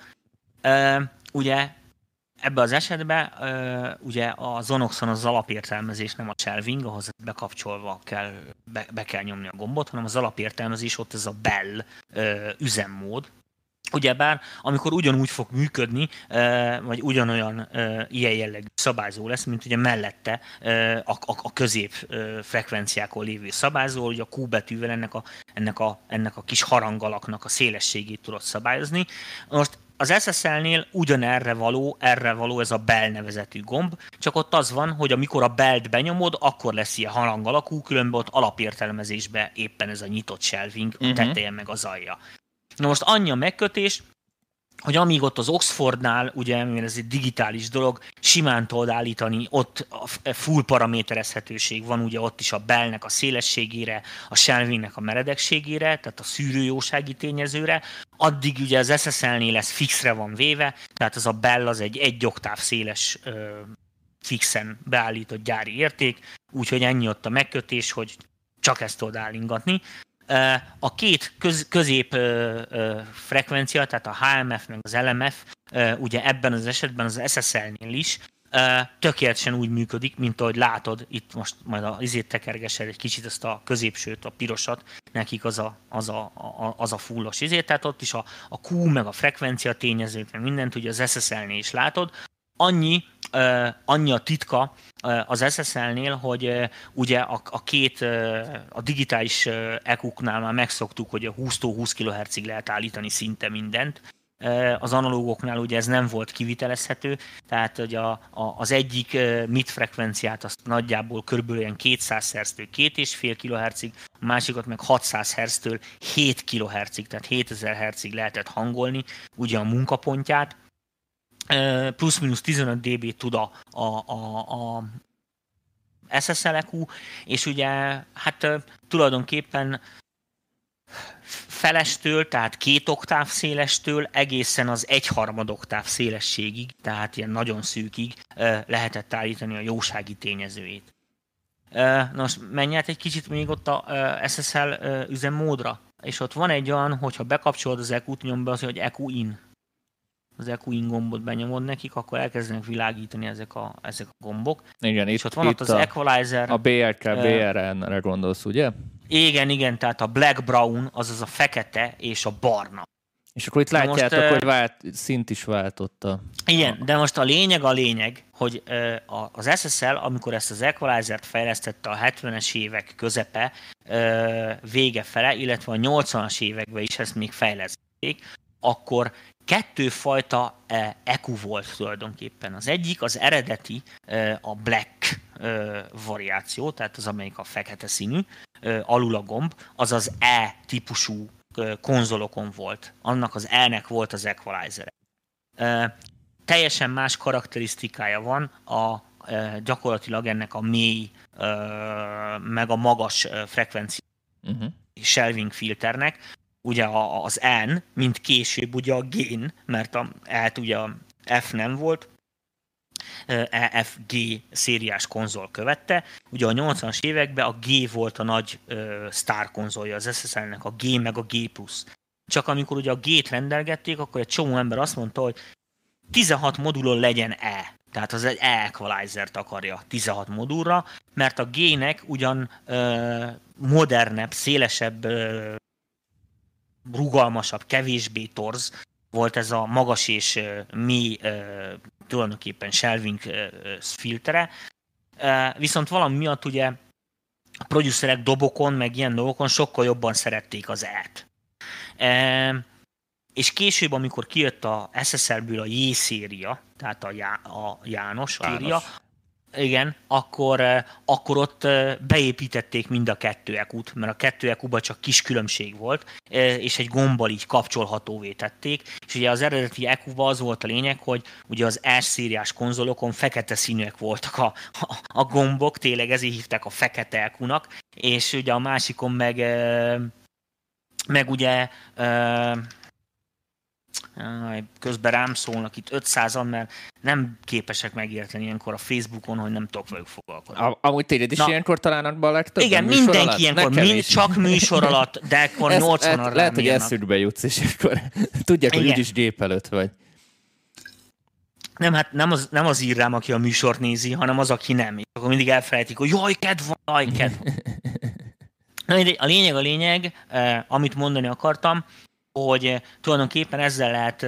Ugye ebben az esetben ugye a Zonoxon az alapértelmezés, nem a shelving, ahhoz bekapcsolva kell, be, be kell nyomni a gombot, hanem az alapértelmezés ott ez a bell e, üzemmód, Ugyebár, amikor ugyanúgy fog működni, vagy ugyanolyan ilyen jellegű szabályzó lesz, mint ugye mellette a, a, a közép frekvenciákon lévő szabályzó, hogy a Q betűvel ennek a, ennek, a, ennek a kis harangalaknak a szélességét tudod szabályozni. Most az SSL-nél ugyanerre való, erre való ez a bell nevezetű gomb, csak ott az van, hogy amikor a belt benyomod, akkor lesz ilyen harang alakú, különben ott alapértelmezésbe éppen ez a nyitott shelving, uh-huh. teteje meg az alja. Na most annyi a megkötés, hogy amíg ott az Oxfordnál, ugye, mivel ez egy digitális dolog, simán tudod állítani, ott a full paraméterezhetőség van, ugye ott is a belnek a szélességére, a shelvingnek a meredekségére, tehát a szűrőjósági tényezőre, addig ugye az SSL-nél ez fixre van véve, tehát az a bell az egy egy oktáv széles ö, fixen beállított gyári érték, úgyhogy ennyi ott a megkötés, hogy csak ezt tudod állingatni. A két köz, közép frekvencia, tehát a HMF meg az LMF, ugye ebben az esetben az SSL-nél is tökéletesen úgy működik, mint ahogy látod, itt most majd a izét tekergesed egy kicsit ezt a középsőt, a pirosat, nekik az a, az a, a, az a fullos izét, tehát ott is a, a Q meg a frekvencia tényezők, meg mindent ugye az SSL-nél is látod, annyi, annyi a titka az SSL-nél, hogy ugye a, a két, a digitális EQ-knál már megszoktuk, hogy a 20-20 kHz-ig lehet állítani szinte mindent, az analógoknál ugye ez nem volt kivitelezhető, tehát hogy a, a, az egyik mid frekvenciát azt nagyjából körülbelül ilyen 200 Hz-től 2,5 kHz-ig, a másikat meg 600 Hz-től 7 kHz-ig, tehát 7000 Hz-ig lehetett hangolni ugye a munkapontját, plusz-minusz 15 dB tud a, a, a, a SSL-EQ, és ugye hát tulajdonképpen felestől, tehát két oktáv szélestől egészen az egyharmad oktáv szélességig, tehát ilyen nagyon szűkig lehetett állítani a jósági tényezőjét. Na most menj át egy kicsit még ott a SSL üzemmódra, és ott van egy olyan, hogyha bekapcsolod az EQ-t, nyom be az, hogy EQ in az EQ gombot benyomod nekik, akkor elkezdenek világítani ezek a, ezek a gombok. Igen, és itt, ott van itt ott az a, Equalizer. A BRK, BRN-re gondolsz, ugye? Igen, igen, tehát a black brown, azaz a fekete és a barna. És akkor itt látjátok, most, hogy vált, szint is váltotta. Igen, de most a lényeg a lényeg, hogy az SSL, amikor ezt az Equalizer-t fejlesztette a 70-es évek közepe vége fele, illetve a 80-as években is ezt még fejlesztették, akkor kettőfajta EQ volt tulajdonképpen. Az egyik, az eredeti, a black variáció, tehát az, amelyik a fekete színű, alul a gomb, az az E típusú konzolokon volt. Annak az E-nek volt az equalizer Teljesen más karakterisztikája van a gyakorlatilag ennek a mély meg a magas frekvencia uh-huh. shelving filternek. Ugye az N, mint később ugye a gain, mert a e ugye a F nem volt, EFG szériás konzol követte. Ugye a 80-as években a G volt a nagy uh, sztár konzolja az SSL-nek, a G meg a G+. Csak amikor ugye a G-t rendelgették, akkor egy csomó ember azt mondta, hogy 16 modulon legyen E. Tehát az egy E-equalizer-t akarja 16 modulra, mert a G-nek ugyan uh, modernebb, szélesebb, uh, rugalmasabb, kevésbé torz volt ez a magas és mély tulajdonképpen shelving filtere, viszont valami miatt ugye a producerek dobokon, meg ilyen dolgokon sokkal jobban szerették az E-t. És később, amikor kijött a SSL-ből a J széria, tehát a, Já, a János, János. széria, igen, akkor, eh, akkor ott eh, beépítették mind a kettő ekut, mert a kettő ekuba csak kis különbség volt, eh, és egy gombbal így kapcsolhatóvé tették. És ugye az eredeti ekuba az volt a lényeg, hogy ugye az S-szériás konzolokon fekete színűek voltak a, a, a gombok, tényleg ezért hívták a fekete ekunak, és ugye a másikon meg meg ugye közben rám szólnak itt 500-an, mert nem képesek megérteni ilyenkor a Facebookon, hogy nem tudok velük foglalkozni. A, amúgy tényleg is Na, ilyenkor találnak be a legtöbb Igen, mindenki alatt? ilyenkor, mind, csak műsor alatt, de akkor 80 arra Lehet, hogy eszükbe jutsz, és akkor tudják, hogy úgyis gép előtt vagy. Nem, hát nem az, nem az ír rám, aki a műsort nézi, hanem az, aki nem. És akkor mindig elfelejtik, hogy jaj, kedv van, jaj, kedv. Na, a lényeg a lényeg, eh, amit mondani akartam, hogy eh, tulajdonképpen ezzel lehet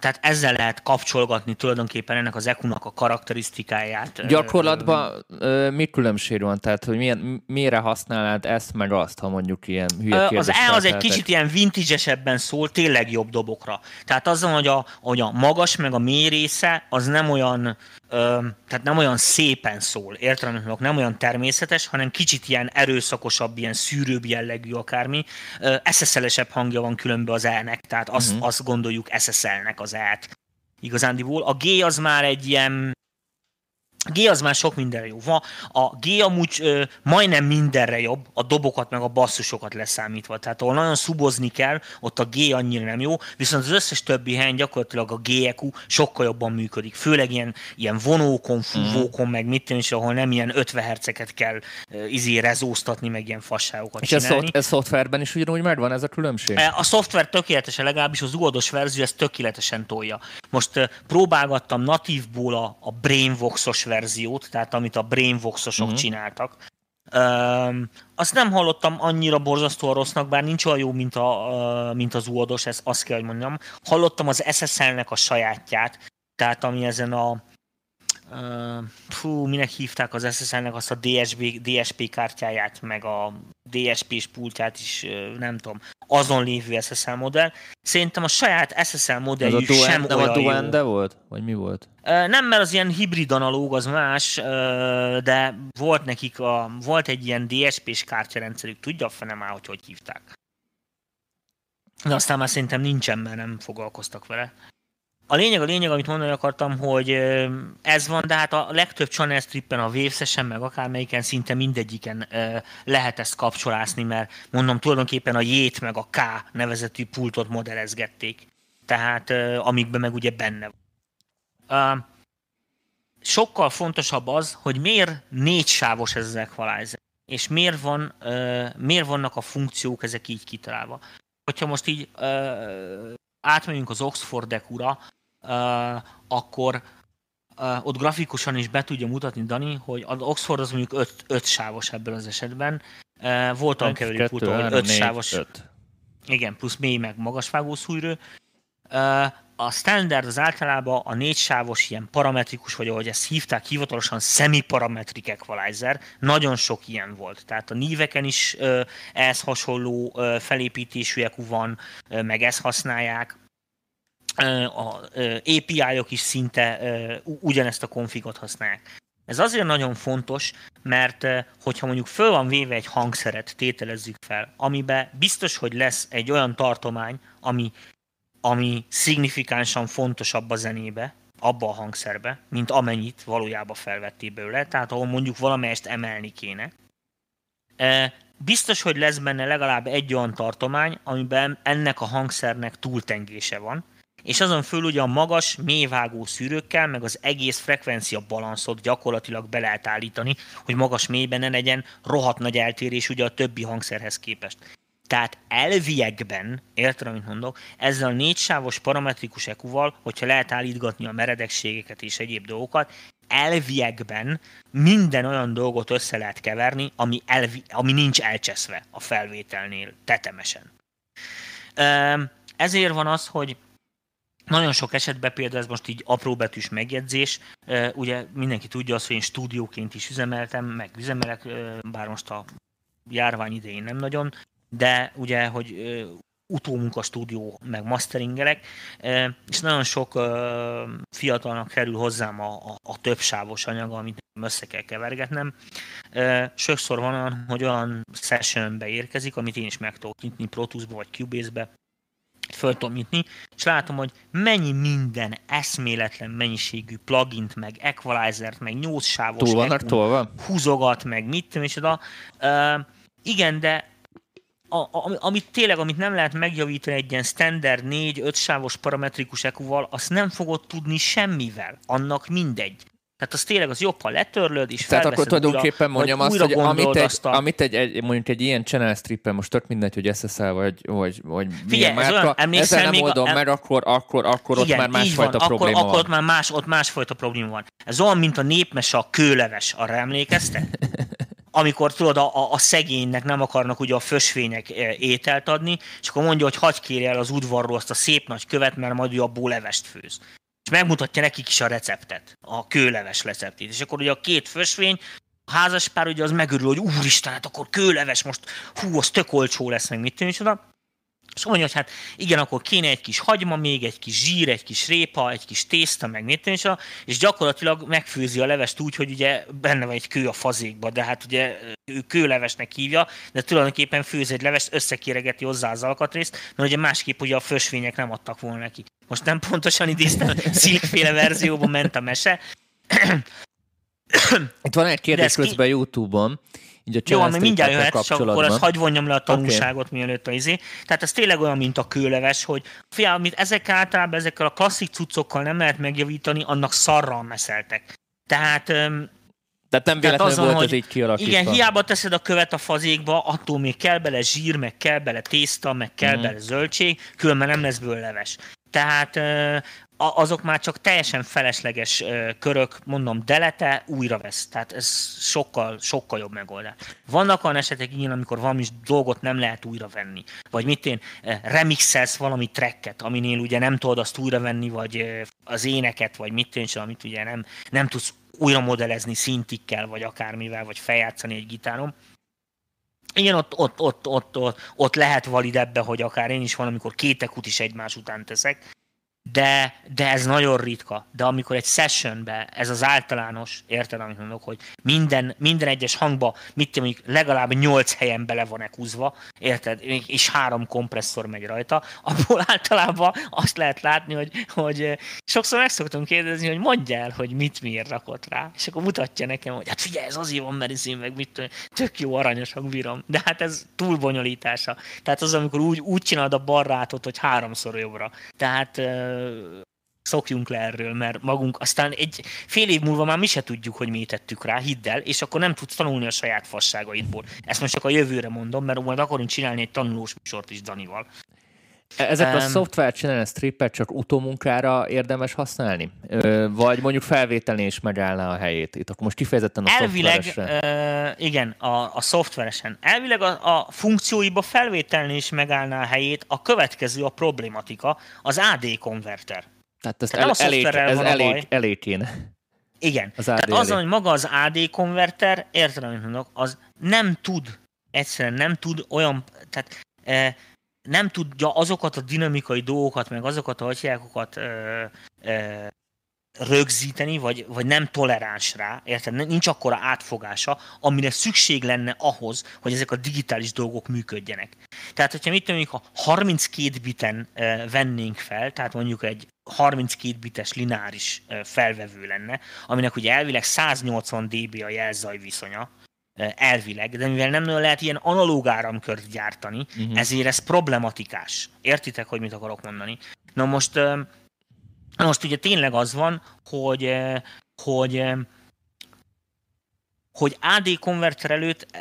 tehát ezzel lehet kapcsolgatni tulajdonképpen ennek az EQ-nak a karakterisztikáját. Gyakorlatban ö, mi különbség van? Tehát, hogy milyen, mire használnád ezt meg azt, ha mondjuk ilyen hülye Az E az egy kicsit ilyen vintage szól, tényleg jobb dobokra. Tehát az, hogy a, hogy a magas meg a mély része, az nem olyan Ö, tehát nem olyan szépen szól, értelemben nem olyan természetes, hanem kicsit ilyen erőszakosabb, ilyen szűrőbb jellegű akármi. SSL-esebb hangja van különben az E-nek, tehát azt, uh-huh. azt gondoljuk SSL-nek az E-t igazándiból. A G az már egy ilyen G az már sok mindenre jó. van. A G amúgy ö, majdnem mindenre jobb, a dobokat meg a basszusokat leszámítva. Tehát ahol nagyon szubozni kell, ott a G annyira nem jó, viszont az összes többi helyen gyakorlatilag a GEQ sokkal jobban működik. Főleg ilyen, ilyen vonókon, fúvókon, mm. meg mit is, ahol nem ilyen 50 herceket kell uh, izé rezóztatni, meg ilyen fasságokat És csinálni. És a szoftverben is ugyanúgy megvan ez a különbség? A szoftver tökéletesen, legalábbis az uados verzió ezt tökéletesen tolja. Most uh, próbálgattam natívból a, a Brainvox-os verziót, tehát amit a Brainvoxosok uh-huh. csináltak. Um, azt nem hallottam annyira borzasztóan rossznak, bár nincs olyan jó, mint, a, uh, mint az uados, ezt azt kell, hogy mondjam. Hallottam az SSL-nek a sajátját, tehát ami ezen a Uh, fú, minek hívták az SSL-nek azt a DSB, DSP kártyáját, meg a DSP-s pultját is, nem tudom, azon lévő SSL modell. Szerintem a saját SSL modelljük az a sem olyan a Duende jó. volt? Vagy mi volt? Uh, nem, mert az ilyen hibrid analóg, az más, uh, de volt nekik, a, volt egy ilyen DSP-s kártyarendszerük, tudja a fene már, hogy hogy hívták. De aztán már szerintem nincsen, mert nem foglalkoztak vele. A lényeg, a lényeg, amit mondani akartam, hogy ez van, de hát a legtöbb channel strippen, a waves meg akármelyiken szinte mindegyiken lehet ezt kapcsolászni, mert mondom, tulajdonképpen a J-t meg a K nevezetű pultot modellezgették. Tehát amikben meg ugye benne van. Sokkal fontosabb az, hogy miért négy sávos ez az equalizer, és miért, van, miért vannak a funkciók ezek így kitalálva. Hogyha most így átmegyünk az Oxford Decura, uh, akkor ott grafikusan is be tudja mutatni Dani, hogy az Oxford az mondjuk 5, 5 sávos ebben az esetben. Uh, voltam keverő futó, hogy 5 sávos. Öt. Igen, plusz mély meg magasvágó szúrő. Uh, a standard az általában a négy sávos ilyen parametrikus, vagy ahogy ezt hívták hivatalosan semi-parametric equalizer, nagyon sok ilyen volt. Tehát a níveken is ehhez hasonló felépítésű EQ van, meg ezt használják a API-ok is szinte ugyanezt a konfigot használják. Ez azért nagyon fontos, mert hogyha mondjuk föl van véve egy hangszeret, tételezzük fel, amiben biztos, hogy lesz egy olyan tartomány, ami, ami szignifikánsan fontosabb a zenébe, abba a hangszerbe, mint amennyit valójában felvették belőle, tehát ahol mondjuk valamelyest emelni kéne. Biztos, hogy lesz benne legalább egy olyan tartomány, amiben ennek a hangszernek túltengése van, és azon föl ugye a magas, mélyvágó szűrőkkel, meg az egész frekvencia balanszot gyakorlatilag be lehet állítani, hogy magas mélyben ne legyen rohadt nagy eltérés ugye a többi hangszerhez képest. Tehát elviekben, érted, amit mondok, ezzel a négysávos parametrikus EQ-val, hogyha lehet állítgatni a meredekségeket és egyéb dolgokat, elviekben minden olyan dolgot össze lehet keverni, ami, elvi, ami nincs elcseszve a felvételnél tetemesen. Ezért van az, hogy nagyon sok esetben például ez most így apróbetűs megjegyzés, ugye mindenki tudja azt, hogy én stúdióként is üzemeltem, meg üzemelek, bár most a járvány idején nem nagyon, de ugye, hogy utómunka stúdió, meg masteringelek, és nagyon sok fiatalnak kerül hozzám a, a, a többsávos anyag, amit össze kell kevergetnem. Sokszor van olyan, hogy olyan sessionbe érkezik, amit én is meg tudok nyitni Pro vagy Cubase-be, föl tudom nyitni, és látom, hogy mennyi minden eszméletlen mennyiségű plugint, meg equalizert, meg 8 sávos Túl vannak tolva? húzogat, meg mit tudom, és oda. Uh, igen, de a, a, amit tényleg, amit nem lehet megjavítani egy ilyen standard 4-5 sávos parametrikus EQ-val, azt nem fogod tudni semmivel. Annak mindegy. Tehát az tényleg az jobb, ha letörlöd, és Tehát akkor tulajdonképpen mondjam azt, hogy amit, egy, a... amit egy, egy, mondjuk egy ilyen channel strippen, most tök mindegy, hogy SSL vagy, vagy, vagy Figyelj, milyen márka, ezzel nem oldom, a, mert akkor, akkor, akkor igen, ott már másfajta van, probléma akkor, van. Akkor ott már, más, ott másfajta probléma van. Ez olyan, mint a népmese a kőleves, arra emlékezte? amikor tudod, a, a szegénynek nem akarnak ugye a fösvények e, ételt adni, és akkor mondja, hogy hagyj kérj el az udvarról azt a szép nagy követ, mert majd ő abból levest főz és megmutatja nekik is a receptet, a kőleves receptét. És akkor ugye a két fösvény, a házas pár ugye az megörül, hogy úristen, hát akkor kőleves most, hú, az tök olcsó lesz, meg mit tűnik, és mondja, hogy hát igen, akkor kéne egy kis hagyma még, egy kis zsír, egy kis répa, egy kis tészta, meg és, és gyakorlatilag megfőzi a levest úgy, hogy ugye benne van egy kő a fazékba, de hát ugye ő kőlevesnek hívja, de tulajdonképpen főz egy levest, összekéregeti hozzá az alkatrészt, mert ugye másképp ugye a fösvények nem adtak volna neki. Most nem pontosan idéztem, szilkféle verzióban ment a mese. Itt van egy kérdés közben ki... YouTube-on, így a Jó, ami mindjárt jöhet, csak akkor azt hagy vonjam le a tanulságot, okay. mielőtt a izé. Tehát ez tényleg olyan, mint a kőleves, hogy fia, amit ezek általában ezekkel a klasszik cuccokkal nem lehet megjavítani, annak szarral meszeltek. Tehát tehát nem véletlenül azon, volt hogy, ez így kialakítva. Igen, hiába teszed a követ a fazékba, attól még kell bele zsír, meg kell bele tészta, meg kell mm. bele zöldség, különben nem lesz bőle leves. Tehát azok már csak teljesen felesleges körök, mondom, delete, újra vesz. Tehát ez sokkal, sokkal jobb megoldás. Vannak olyan esetek igen, amikor valami dolgot nem lehet újra venni. Vagy mit én, remixelsz valami tracket, aminél ugye nem tudod azt újra venni, vagy az éneket, vagy mit én, amit ugye nem, nem tudsz újra modellezni szintikkel, vagy akármivel, vagy feljátszani egy gitáron. Igen, ott, ott, ott, ott, ott, ott lehet valid ebbe, hogy akár én is van, amikor két ekut is egymás után teszek, de, de ez nagyon ritka. De amikor egy sessionbe ez az általános, érted, amit mondok, hogy minden, minden egyes hangba, mit mondjuk, legalább nyolc helyen bele van ekúzva, érted, és három kompresszor megy rajta, abból általában azt lehet látni, hogy, hogy sokszor meg szoktam kérdezni, hogy mondja el, hogy mit miért rakott rá, és akkor mutatja nekem, hogy hát figyelj, ez azért van, mert én meg mit tök jó aranyosak bírom, de hát ez túl bonyolítása. Tehát az, amikor úgy, úgy csinálod a barrátot, hogy háromszor jobbra. Tehát szokjunk le erről, mert magunk aztán egy fél év múlva már mi se tudjuk, hogy mi tettük rá, hidd el, és akkor nem tudsz tanulni a saját fasságaidból. Ezt most csak a jövőre mondom, mert majd akarunk csinálni egy tanulós műsort is Danival. Ezek um, a szoftver csinálni strippet csak utómunkára érdemes használni? Ö, vagy mondjuk felvételni is megállná a helyét? Itt akkor most kifejezetten a Elvileg, uh, igen, a, a szoftveresen. Elvileg a, a funkcióiba felvételni is megállná a helyét. A következő a problématika, az AD konverter. Tehát ezt Tehát el, elég, ez elég, elég kéne. Igen. Az Tehát az, hogy maga az AD konverter, értem, amit mondok, az nem tud, egyszerűen nem tud olyan, tehát e, nem tudja azokat a dinamikai dolgokat, meg azokat a hagyjákokat rögzíteni, vagy, vagy nem toleráns rá, érted? Nincs akkora átfogása, amire szükség lenne ahhoz, hogy ezek a digitális dolgok működjenek. Tehát, hogyha mit mondjuk, ha 32 biten e, vennénk fel, tehát mondjuk egy 32 bites lineáris e, felvevő lenne, aminek ugye elvileg 180 dB a jelzaj viszonya, elvileg, de mivel nem nagyon lehet ilyen analóg áramkört gyártani, uh-huh. ezért ez problematikás. Értitek, hogy mit akarok mondani? Na most most ugye tényleg az van, hogy, hogy, hogy AD konverter előtt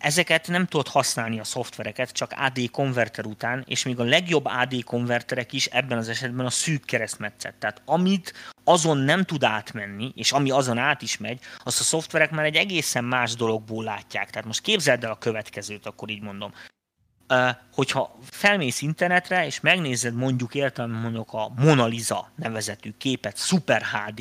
ezeket nem tudod használni a szoftvereket, csak AD konverter után, és még a legjobb AD konverterek is ebben az esetben a szűk keresztmetszet. Tehát amit azon nem tud átmenni, és ami azon át is megy, azt a szoftverek már egy egészen más dologból látják. Tehát most képzeld el a következőt, akkor így mondom hogyha felmész internetre, és megnézed mondjuk értem mondjuk a Mona Lisa nevezetű képet, Super HD,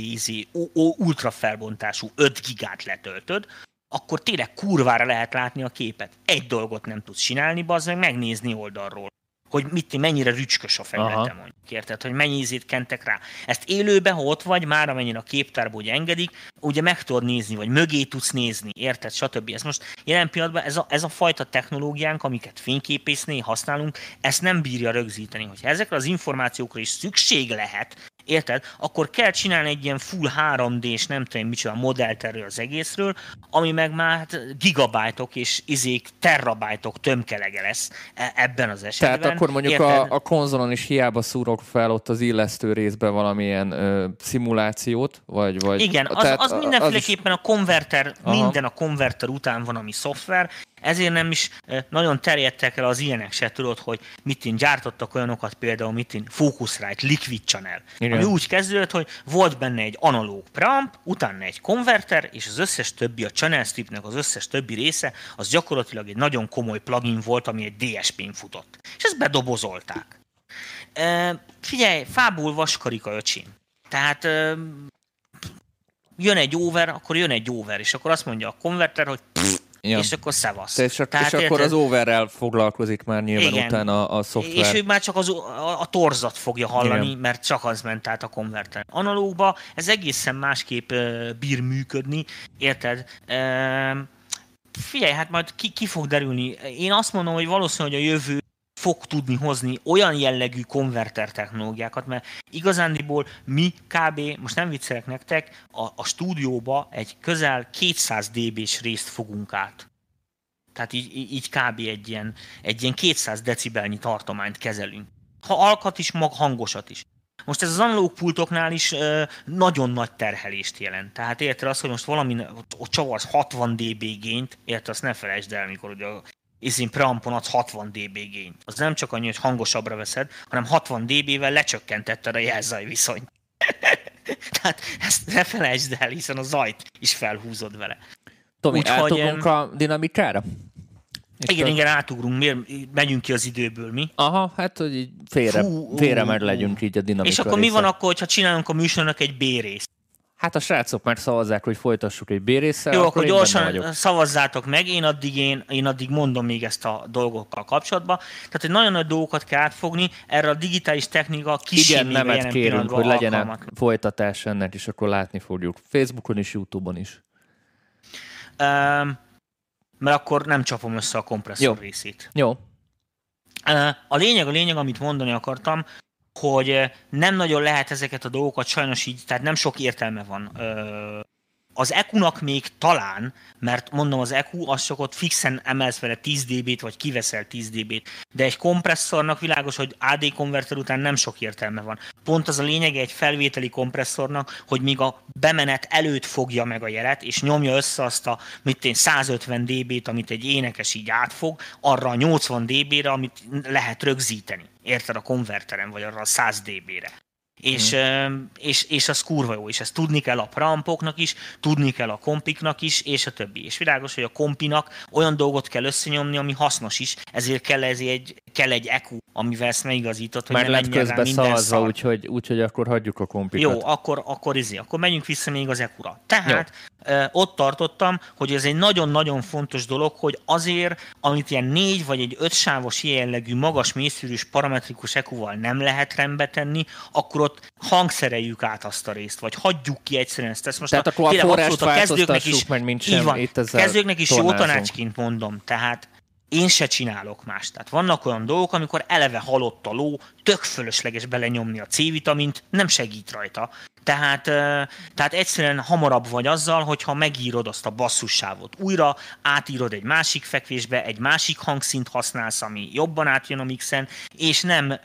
ultra felbontású 5 gigát letöltöd, akkor tényleg kurvára lehet látni a képet. Egy dolgot nem tudsz csinálni, az meg megnézni oldalról hogy mit, mennyire rücskös a felülete mondjuk, érted? Hogy mennyi ízét kentek rá. Ezt élőben, ha ott vagy, már amennyire a képtárból hogy engedik, ugye meg tudod nézni, vagy mögé tudsz nézni, érted? Stb. Ez most jelen pillanatban ez a, ez a fajta technológiánk, amiket fényképésznél használunk, ezt nem bírja rögzíteni. Hogyha ezekre az információkra is szükség lehet, érted? Akkor kell csinálni egy ilyen full 3D-s, nem tudom micsoda modellt erről az egészről, ami meg már hát gigabájtok és izék, terabájtok tömkelege lesz e- ebben az esetben. Tehát akkor mondjuk a, a konzolon is hiába szúrok fel ott az illesztő részbe valamilyen ö, szimulációt, vagy... vagy Igen, az, tehát az mindenféleképpen is... a konverter, Aha. minden a konverter után van, ami szoftver, ezért nem is nagyon terjedtek el az ilyenek se, tudod, hogy mit én gyártottak olyanokat, például mit én Focusrite, Liquid Channel, Igen. ami úgy kezdődött, hogy volt benne egy analóg preamp, utána egy konverter, és az összes többi, a channel stripnek az összes többi része, az gyakorlatilag egy nagyon komoly plugin volt, ami egy DSP-n futott. És ezt bedobozolták. E, figyelj, fából vaskarika öcsim. Tehát e, jön egy over, akkor jön egy over, és akkor azt mondja a konverter, hogy pff, Ja. És akkor szevasz. És, Tehát, és akkor az overrel foglalkozik már nyilván igen. utána a, a szoftver. És ő már csak az, a, a torzat fogja hallani, igen. mert csak az ment át a konverter. Analógba ez egészen másképp uh, bír működni, érted? Uh, figyelj, hát majd ki, ki fog derülni. Én azt mondom, hogy valószínűleg a jövő fog tudni hozni olyan jellegű konverter technológiákat, mert igazándiból mi kb. most nem viccelek nektek, a, a stúdióba egy közel 200 dB-s részt fogunk át. Tehát így, így kb. egy ilyen, egy ilyen 200 decibelnyi tartományt kezelünk. Ha alkat is, mag hangosat is. Most ez az analóg pultoknál is ö, nagyon nagy terhelést jelent. Tehát érted azt, hogy most valami ott csavarsz 60 dB gényt, érted, azt ne felejtsd el, mikor ugye a izin preampon adsz 60 dB gényt. Az nem csak annyi, hogy hangosabbra veszed, hanem 60 dB-vel lecsökkentetted a jelzaj viszonyt. Tehát ezt ne felejtsd el, hiszen a zajt is felhúzod vele. Tomi, Úgy, átugrunk hogy, a dinamikára? Itt igen, a... igen, átugrunk, miért megyünk ki az időből, mi? Aha, hát, hogy így félre, Fú, félre meg legyünk így a dinamika És akkor része. mi van akkor, ha csinálunk a műsornak egy B-részt? Hát a srácok már szavazzák, hogy folytassuk egy bérésszel. Jó, akkor, akkor gyorsan szavazzátok meg, én addig, én, én addig mondom még ezt a dolgokkal kapcsolatban. Tehát, hogy nagyon nagy dolgokat kell átfogni, erre a digitális technika kis Igen, nemet kérünk, hogy legyen alkalmat. folytatás ennek, és akkor látni fogjuk. Facebookon és Youtube-on is. Um, mert akkor nem csapom össze a kompresszor Jó. részét. Jó. Uh, a lényeg, a lényeg, amit mondani akartam, hogy nem nagyon lehet ezeket a dolgokat sajnos így, tehát nem sok értelme van ö, az EQ-nak még talán, mert mondom, az EQ, az csak fixen emelsz vele 10 dB-t, vagy kiveszel 10 dB-t, de egy kompresszornak világos, hogy AD konverter után nem sok értelme van. Pont az a lényege egy felvételi kompresszornak, hogy még a bemenet előtt fogja meg a jelet, és nyomja össze azt a mit én, 150 dB-t, amit egy énekes így átfog, arra a 80 dB-re, amit lehet rögzíteni. Érted a konverteren, vagy arra a 100 dB-re. És, mm. és, és az kurva jó, és ezt tudni kell a prampoknak is, tudni kell a kompiknak is, és a többi. És világos, hogy a kompinak olyan dolgot kell összenyomni, ami hasznos is, ezért kell, ez egy, kell egy EQ, amivel ezt megigazított, hogy Már ne közben szavazva, úgyhogy, úgyhogy akkor hagyjuk a kompikat. Jó, akkor, akkor, izé, akkor menjünk vissza még az EQ-ra. Tehát jó. ott tartottam, hogy ez egy nagyon-nagyon fontos dolog, hogy azért, amit ilyen négy vagy egy ötsávos jellegű magas mélyszűrűs parametrikus EQ-val nem lehet rendbe tenni, akkor ott hangszereljük át azt a részt, vagy hagyjuk ki egyszerűen ezt. ezt most Tehát a, akkor a forrást a kezdőknek is, meg mint sem van, itt kezdőknek is jó tanácsként mondom. Tehát én se csinálok más. Tehát vannak olyan dolgok, amikor eleve halott a ló, tök fölösleges belenyomni a C-vitamint, nem segít rajta. Tehát, tehát egyszerűen hamarabb vagy azzal, hogyha megírod azt a basszussávot újra, átírod egy másik fekvésbe, egy másik hangszint használsz, ami jobban átjön a mixen, és nem,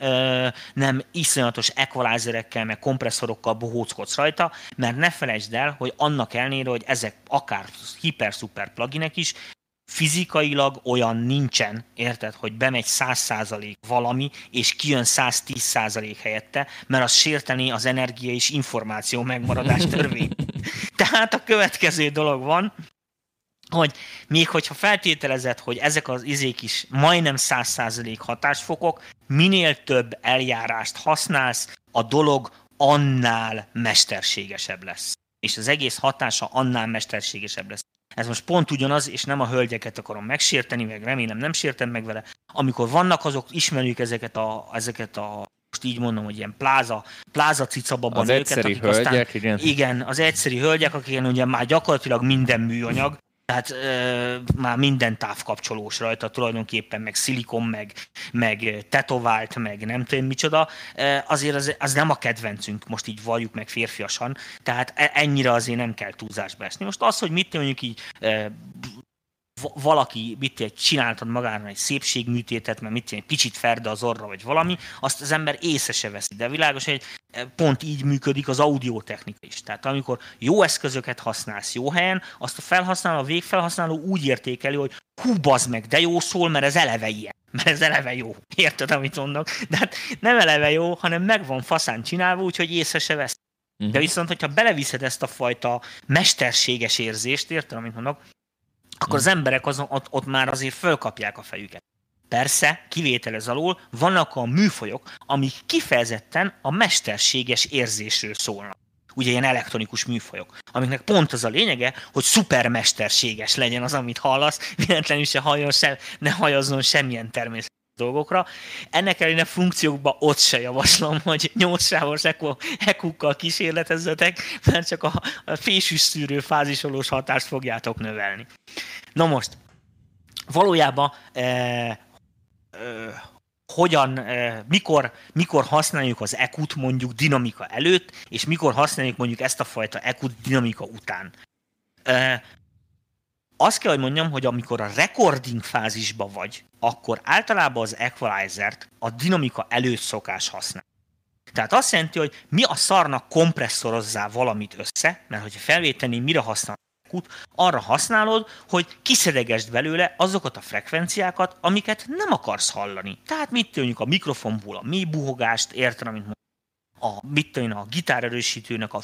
nem iszonyatos equalizerekkel, meg kompresszorokkal bohóckodsz rajta, mert ne felejtsd el, hogy annak ellenére, hogy ezek akár hiper-szuper pluginek is, fizikailag olyan nincsen, érted, hogy bemegy 100% valami, és kijön 110% helyette, mert az sérteni az energia és információ megmaradás törvény. Tehát a következő dolog van, hogy még hogyha feltételezed, hogy ezek az izék is majdnem 100% hatásfokok, minél több eljárást használsz, a dolog annál mesterségesebb lesz. És az egész hatása annál mesterségesebb lesz. Ez most pont ugyanaz, és nem a hölgyeket akarom megsérteni, meg remélem nem sértem meg vele. Amikor vannak azok, ismerjük ezeket a, ezeket a most így mondom, hogy ilyen pláza, pláza cicababa az nőket, egyszerű hölgyek, aztán, igen. Igen, az egyszerű hölgyek, akik ugye már gyakorlatilag minden műanyag, tehát ö, már minden távkapcsolós rajta tulajdonképpen, meg szilikon, meg, meg tetovált, meg nem tudom micsoda, ö, azért az, az nem a kedvencünk, most így valljuk meg férfiasan, tehát e, ennyire azért nem kell túlzásba esni. Most az, hogy mit mondjuk így ö, valaki mit csináltad magára egy szépségműtétet, mert mit egy kicsit ferde az orra, vagy valami, azt az ember észre se veszi. De világos, hogy pont így működik az audiotechnika is. Tehát amikor jó eszközöket használsz jó helyen, azt a felhasználó, a végfelhasználó úgy értékeli, hogy hú, bazd meg, de jó szól, mert ez eleve ilyen. Mert ez eleve jó. Érted, amit mondok? De hát nem eleve jó, hanem meg van faszán csinálva, úgyhogy észre se vesz. De viszont, hogyha beleviszed ezt a fajta mesterséges érzést, érted, amit mondok, akkor az emberek azon, ott, ott már azért fölkapják a fejüket. Persze, kivételez alól, vannak a műfajok, amik kifejezetten a mesterséges érzésről szólnak. Ugye ilyen elektronikus műfajok, amiknek pont az a lényege, hogy szupermesterséges legyen az, amit hallasz, véletlenül se halljon se, ne hajazzon semmilyen természet dolgokra. Ennek ellenére funkciókba ott se javaslom, hogy 8 sávos ekukkal kísérletezzetek, mert csak a, a fésűs szűrő fázisolós hatást fogjátok növelni. Na most, valójában e, e, hogyan, e, mikor, mikor használjuk az ekut mondjuk dinamika előtt, és mikor használjuk mondjuk ezt a fajta ekut dinamika után. E, azt kell, hogy mondjam, hogy amikor a recording fázisban vagy, akkor általában az equalizer-t a dinamika előtt szokás használni. Tehát azt jelenti, hogy mi a szarnak kompresszorozzá valamit össze, mert hogyha felvéteni, mire használ arra használod, hogy kiszedegesd belőle azokat a frekvenciákat, amiket nem akarsz hallani. Tehát mit tűnik a mikrofonból a mély buhogást, érted, amit a, mit tűnik a gitárerősítőnek a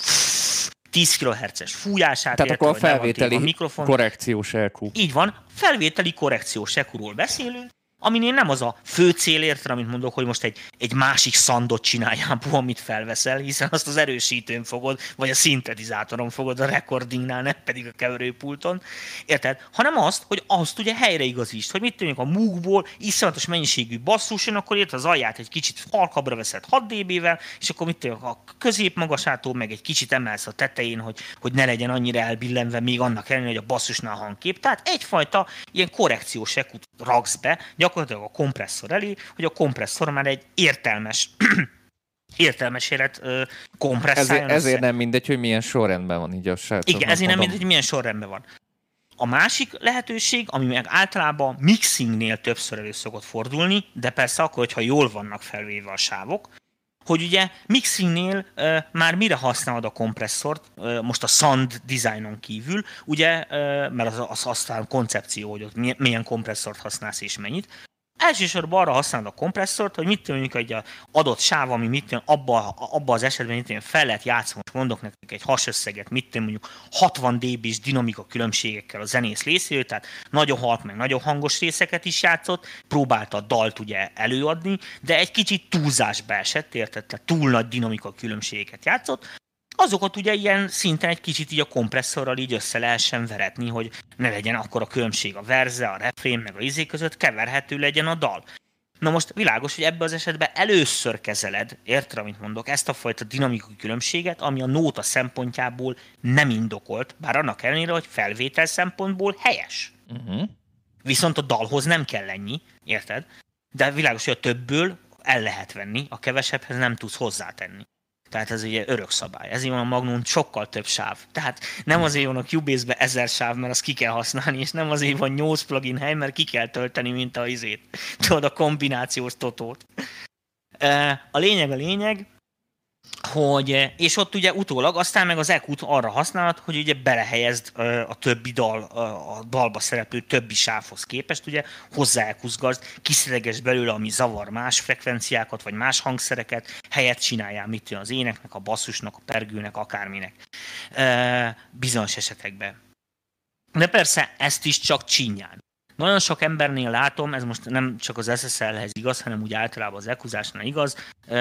10 kHz-es fújását. Tehát érte, akkor a felvételi a mikrofon. korrekciós EQ. Így van, felvételi korrekciós EQ-ról beszélünk, aminél nem az a fő cél, érted, amit mondok, hogy most egy, egy másik szandot csináljál, amit felveszel, hiszen azt az erősítőn fogod, vagy a szintetizátoron fogod a recordingnál, nem pedig a keverőpulton, érted? Hanem azt, hogy azt ugye helyreigazítsd, hogy mit tűnik a múkból iszonyatos mennyiségű basszus, jön, akkor érted az alját egy kicsit halkabbra veszed 6 dB-vel, és akkor mit tűnik a középmagasától meg egy kicsit emelsz a tetején, hogy, hogy ne legyen annyira elbillenve még annak ellenére, hogy a basszusnál hangkép. Tehát egyfajta ilyen korrekciós ekut raksz be, gyakorlatilag a kompresszor elé, hogy a kompresszor már egy értelmes értelmes élet kompresszáljon ezért, ezért nem mindegy, hogy milyen sorrendben van így a srác. Igen, ezért nem mindegy, hogy milyen sorrendben van. A másik lehetőség, ami meg általában mixingnél többször elő szokott fordulni, de persze akkor, hogyha jól vannak felvéve a sávok, hogy ugye mixingnél uh, már mire használod a kompresszort, uh, most a sound designon kívül, ugye, uh, mert az, az aztán koncepció, hogy ott milyen kompresszort használsz és mennyit, Elsősorban arra használod a kompresszort, hogy mit mondjuk egy adott sáv, ami mit tűnik, abba, abba az esetben mit tűnik, fel lehet játszani, most mondok nektek egy hasösszeget, mit tűnik, mondjuk 60 dB-s dinamika különbségekkel a zenész részéről, tehát nagyon halk, meg nagyon hangos részeket is játszott, próbálta a dalt ugye előadni, de egy kicsit túlzásba esett, érted? Túl nagy dinamika különbségeket játszott, azokat ugye ilyen szinten egy kicsit így a kompresszorral így össze lehessen veretni, hogy ne legyen akkor a különbség a verze, a refrén, meg a izé között, keverhető legyen a dal. Na most világos, hogy ebben az esetben először kezeled, érted, amit mondok, ezt a fajta dinamikai különbséget, ami a nóta szempontjából nem indokolt, bár annak ellenére, hogy felvétel szempontból helyes. Uh-huh. Viszont a dalhoz nem kell ennyi, érted? De világos, hogy a többből el lehet venni, a kevesebbhez nem tudsz hozzátenni. Tehát ez ugye örök szabály. Ezért van a Magnum sokkal több sáv. Tehát nem azért van a Cubase-be ezer sáv, mert azt ki kell használni, és nem azért van 8 plugin hely, mert ki kell tölteni, mint a izét. Tudod, a kombinációs totót. A lényeg a lényeg, hogy, és ott ugye utólag aztán meg az eq arra használhat, hogy ugye belehelyezd a többi dal, a dalba szereplő többi sávhoz képest, ugye hozzá ekuzgazd, kiszereges belőle, ami zavar más frekvenciákat, vagy más hangszereket, helyet csináljál mit jön az éneknek, a basszusnak, a pergőnek, akárminek. Bizonyos esetekben. De persze ezt is csak csinyán. Nagyon sok embernél látom, ez most nem csak az SSL-hez igaz, hanem úgy általában az ekuzásnál igaz.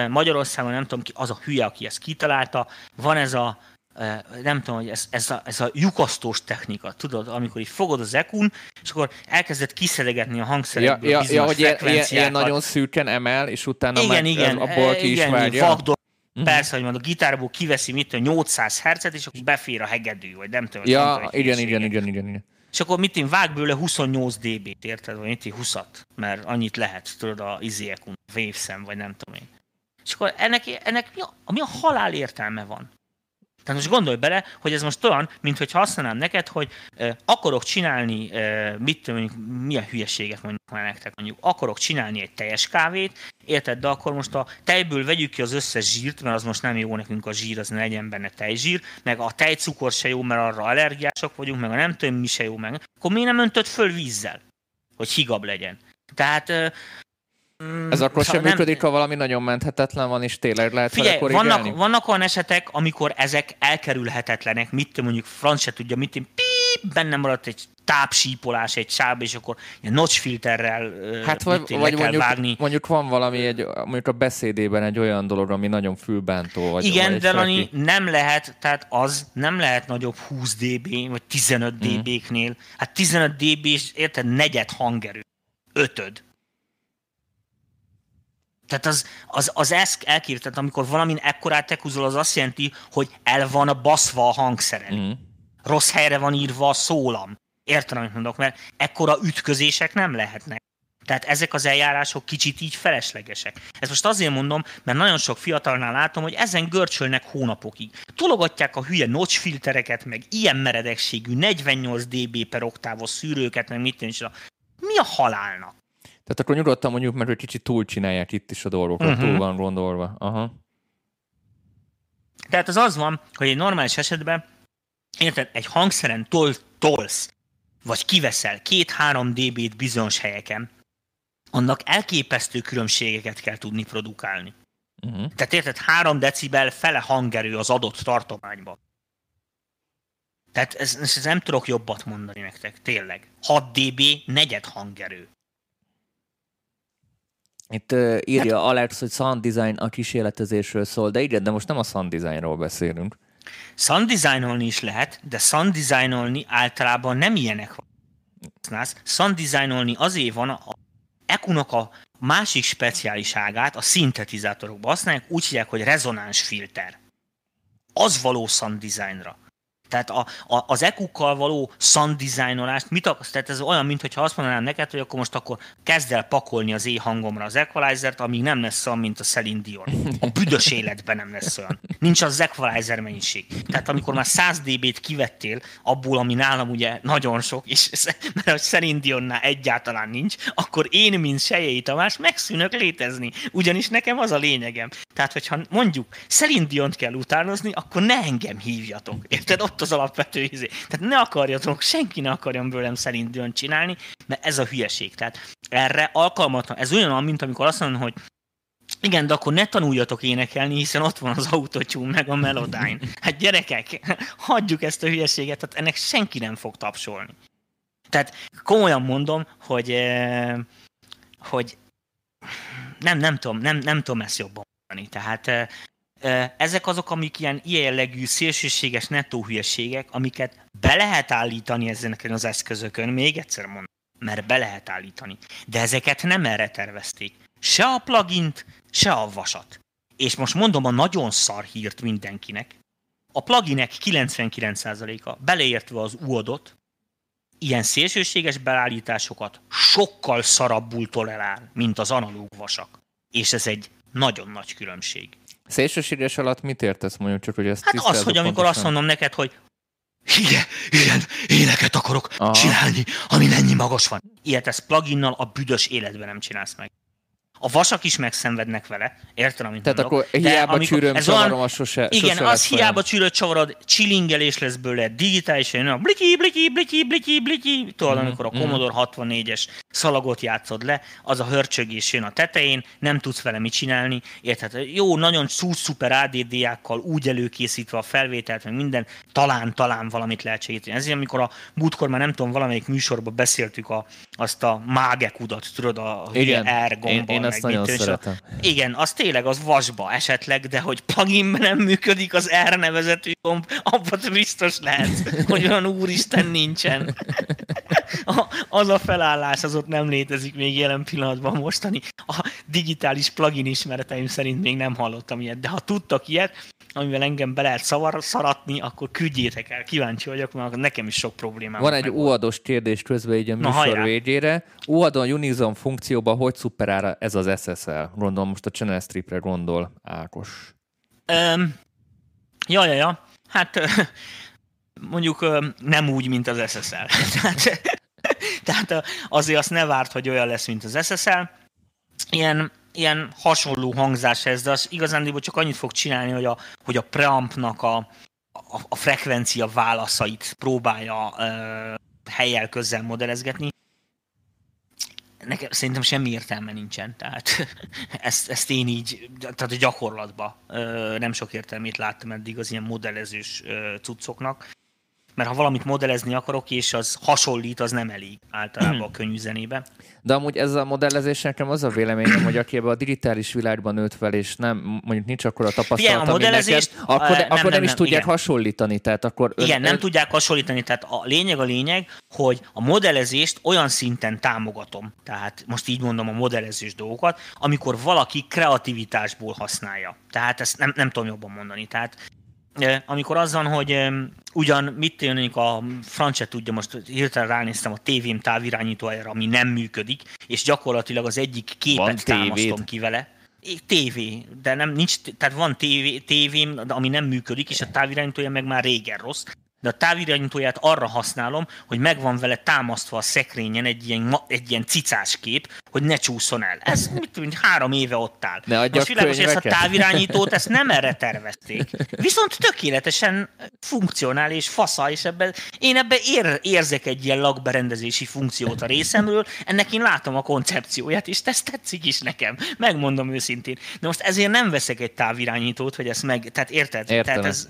Magyarországon nem tudom ki, az a hülye, aki ezt kitalálta, van ez a nem tudom, hogy ez, ez, a, ez a lyukasztós technika, tudod, amikor így fogod az ekun, és akkor elkezded kiszedegetni a hangszerekből ja, ja, ja, hogy ilyen, ilyen, ilyen, nagyon szűken emel, és utána igen, meg igen, abból ki igen, is vágja. Vagdol, Uh-huh. Persze, hogy mondjuk a gitárból kiveszi mit, 800 Hz-et, és akkor befér a hegedű, vagy nem tudom. Ja, nem tudom, igen, igen, igen, igen, igen és akkor mit én vág bőle 28 dB-t, érted? Vagy mit 20-at, mert annyit lehet, tudod, a iziekun, wavesem, vagy nem tudom én. És akkor ennek, ennek mi, a, mi a halál értelme van? Tehát most gondolj bele, hogy ez most olyan, mint hogy használnám neked, hogy uh, akarok csinálni, uh, mit tudom, milyen hülyeséget mondjuk már nektek, mondjuk akarok csinálni egy teljes kávét, érted, de akkor most a tejből vegyük ki az összes zsírt, mert az most nem jó nekünk a zsír, az ne legyen benne tejzsír, meg a tejcukor se jó, mert arra allergiások vagyunk, meg a nem tudom mi se jó, meg akkor miért nem öntöd föl vízzel, hogy higab legyen? Tehát Mm, Ez akkor szóval sem működik, ha valami nagyon menthetetlen van, és tényleg lehet Figyelj, vannak, vannak olyan esetek, amikor ezek elkerülhetetlenek, mit mondjuk franc se tudja, mit píp, benne maradt egy tápsípolás, egy sáb, és akkor ilyen notch filterrel hát vagy, vagy mondjuk, vágni. mondjuk van valami, egy, mondjuk a beszédében egy olyan dolog, ami nagyon fülbántó. Vagy, Igen, de Lani, nem lehet, tehát az nem lehet nagyobb 20 dB, vagy 15 mm. dB-knél. Hát 15 dB, és érted, negyed hangerő. Ötöd tehát az, az, az elkírt, tehát amikor valamin ekkorát tekuzol, az azt jelenti, hogy el van a baszva a hangszeren. Mm. Rossz helyre van írva a szólam. Értem, amit mondok, mert ekkora ütközések nem lehetnek. Tehát ezek az eljárások kicsit így feleslegesek. Ezt most azért mondom, mert nagyon sok fiatalnál látom, hogy ezen görcsölnek hónapokig. Tologatják a hülye notch filtereket, meg ilyen meredekségű 48 dB per oktávos szűrőket, meg mit is. Mi a halálnak? Tehát akkor nyugodtan mondjuk, mert hogy kicsit túl csinálják itt is a dolgokat, uh-huh. túl van gondolva. Aha. Tehát az az van, hogy egy normális esetben, érted, egy hangszeren tol, tolsz, vagy kiveszel két-három dB-t bizonyos helyeken, annak elképesztő különbségeket kell tudni produkálni. Uh-huh. Tehát érted, 3 decibel fele hangerő az adott tartományban. Tehát ez, ez nem tudok jobbat mondani nektek, tényleg. 6 dB negyed hangerő. Itt uh, írja hát, Alex, hogy sound design a kísérletezésről szól, de igen, de most nem a sound designról beszélünk. Sound designolni is lehet, de sound designolni általában nem ilyenek van. Sound designolni azért van, a Ekunak a másik speciáliságát a szintetizátorokban használják, úgy hívják, hogy rezonáns filter. Az való sound designra. Tehát a, a, az EQ-kkal való sound mit akarsz? Tehát ez olyan, mintha azt mondanám neked, hogy akkor most akkor kezd el pakolni az E-hangomra az equalizert, amíg nem lesz olyan, mint a Celine Dion. A büdös életben nem lesz olyan. Nincs az equalizer mennyiség. Tehát amikor már 100 dB-t kivettél abból, ami nálam ugye nagyon sok, és mert a Celine Dionnál egyáltalán nincs, akkor én, mint Sejei Tamás, megszűnök létezni. Ugyanis nekem az a lényegem. Tehát, hogyha mondjuk Celine Diont kell utánozni, akkor ne engem hívjatok. Érted? Ott az alapvető izé. Tehát ne akarjatok, senki ne akarjon bőlem Celine Dion csinálni, mert ez a hülyeség. Tehát erre alkalmatlan. Ez olyan, mint amikor azt mondom, hogy igen, de akkor ne tanuljatok énekelni, hiszen ott van az autotune meg a Melodyne. Hát gyerekek, hagyjuk ezt a hülyeséget, tehát ennek senki nem fog tapsolni. Tehát komolyan mondom, hogy, eh, hogy nem, nem tudom, nem, nem tudom ezt jobban mondani. Tehát eh, eh, ezek azok, amik ilyen ilyen jellegű szélsőséges nettó hülyeségek, amiket be lehet állítani ezeneken az eszközökön, még egyszer mondom, mert be lehet állítani. De ezeket nem erre tervezték. Se a plugint, se a vasat. És most mondom a nagyon szar hírt mindenkinek. A pluginek 99%-a, beleértve az uodot, ilyen szélsőséges beállításokat sokkal szarabbul tolerál, mint az analóg vasak. És ez egy nagyon nagy különbség. Szélsőséges alatt mit értesz mondjuk csak, hogy ezt Hát az, hogy amikor azt mondom neked, hogy igen, igen, éneket akarok Aha. csinálni, ami ennyi magas van. Ilyet ezt pluginnal a büdös életben nem csinálsz meg. A vasak is megszenvednek vele, érted, amit Tehát mondok? akkor hiába amikor, csűröm, ez csavarom, olyan, sose, Igen, sose az hiába csűröd, csavarod, chillingelés lesz belőle, digitálisan jön a bliki, bliki, bliki, bliki, bliki, tudod, mm, amikor a mhm. Commodore 64-es szalagot játszod le, az a hörcsögés jön a tetején, nem tudsz vele mit csinálni, érted? Jó, nagyon szuper ADD-ákkal úgy előkészítve a felvételt, meg minden, talán, talán valamit lehet segíteni. Ezért, amikor a múltkor már nem tudom, valamelyik műsorban beszéltük a, azt a mágekudat, tudod, a R gombbal, azt nagyon szeretem. Igen, az tényleg az vasba esetleg, de hogy pluginben nem működik az R nevezetű gomb, abban biztos lehet, hogy olyan úristen nincsen. A, az a felállás az ott nem létezik még jelen pillanatban mostani. A digitális plugin ismereteim szerint még nem hallottam ilyet, de ha tudtak ilyet, amivel engem be lehet szavar, szaratni, akkor küldjétek el, kíváncsi vagyok, mert nekem is sok problémám van. egy óados kérdés közben így a műsor Na, végére. Óadon Unison funkcióban hogy szuperára ez az SSL? Gondolom most a Channel Stripre gondol Ákos. Um, ja, ja, ja. Hát mondjuk nem úgy, mint az SSL. tehát, tehát azért azt ne várt, hogy olyan lesz, mint az SSL. Ilyen ilyen hasonló hangzás ez, de az igazándiból csak annyit fog csinálni, hogy a, hogy a preampnak a, a, a frekvencia válaszait próbálja uh, helyel közel modellezgetni. Nekem szerintem semmi értelme nincsen, tehát ezt, ezt én így, tehát a gyakorlatban nem sok értelmét láttam eddig az ilyen modellezős uh, cuccoknak mert ha valamit modellezni akarok, és az hasonlít, az nem elég általában a könnyű zenébe. De amúgy ez a modellezés nekem az a véleményem, hogy aki ebben a digitális világban nőtt fel, és nem, mondjuk nincs akkor a tapasztalat, a modellezést, neked, akkor, nem, akkor nem, nem, is nem, tudják igen. hasonlítani. Tehát akkor igen, ön, nem ön... tudják hasonlítani. Tehát a lényeg a lényeg, hogy a modellezést olyan szinten támogatom, tehát most így mondom a modellezős dolgokat, amikor valaki kreativitásból használja. Tehát ezt nem, nem tudom jobban mondani. Tehát amikor az van, hogy ugyan mit tűnik a francia tudja, most hirtelen ránéztem a tévém távirányítójára, ami nem működik, és gyakorlatilag az egyik képet támasztom ki vele. Tévé, de nem nincs, tehát van tévé, tévém, ami nem működik, és a távirányítója meg már régen rossz de a távirányítóját arra használom, hogy megvan vele támasztva a szekrényen egy ilyen, egy ilyen cicás kép, hogy ne csúszon el. Ez mit tudom, három éve ott áll. Ne Most világos, hogy ezt a távirányítót ezt nem erre tervezték. Viszont tökéletesen funkcionál és fasza, és ebben, én ebben ér, érzek egy ilyen lakberendezési funkciót a részemről, ennek én látom a koncepcióját, és ez tetszik is nekem. Megmondom őszintén. De most ezért nem veszek egy távirányítót, hogy ezt meg, tehát érted? Értem. Tehát ez,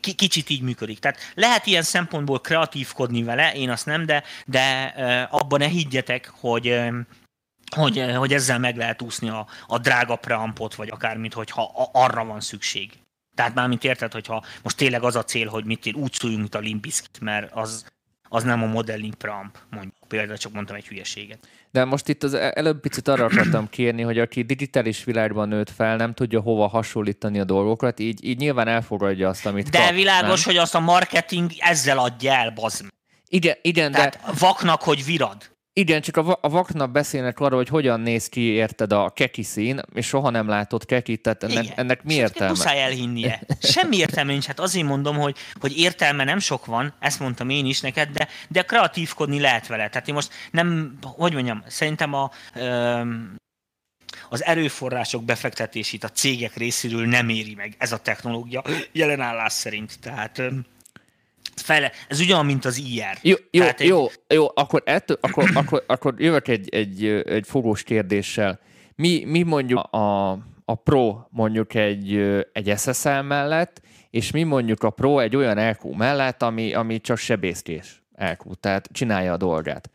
kicsit így működik. Tehát lehet ilyen szempontból kreatívkodni vele, én azt nem, de, de abban ne higgyetek, hogy hogy, hogy ezzel meg lehet úszni a, a drága preampot, vagy akármit, hogyha arra van szükség. Tehát már mint érted, hogyha most tényleg az a cél, hogy mit úgy szóljunk, mint a Limbiskit, mert az, az nem a modelling preamp, mondjuk például csak mondtam egy hülyeséget. De most itt az előbb picit arra akartam kérni, hogy aki digitális világban nőtt fel, nem tudja hova hasonlítani a dolgokat, így, így nyilván elfogadja azt, amit De kap, világos, nem? hogy azt a marketing ezzel adja el, bazd Igen, igen Tehát de... vaknak, hogy virad. Igen, csak a, a vaknak beszélnek arról, hogy hogyan néz ki, érted, a keki szín, és soha nem látott kekit, tehát ennek, Igen. ennek mi értelme? Muszáj elhinnie. Semmi értelme nincs. Hát azért mondom, hogy, hogy értelme nem sok van, ezt mondtam én is neked, de, de kreatívkodni lehet vele. Tehát én most nem, hogy mondjam, szerintem a, öm, az erőforrások befektetését a cégek részéről nem éri meg ez a technológia jelen állás szerint. Tehát öm, fejle, ez ugyan, mint az IR. Jó, jó, egy- jó, jó akkor, ettől, akkor, akkor, akkor jövök egy, egy, egy fogós kérdéssel. Mi, mi mondjuk a, a Pro mondjuk egy, egy SSL mellett, és mi mondjuk a Pro egy olyan LQ mellett, ami, ami csak sebészkés LQ, tehát csinálja a dolgát.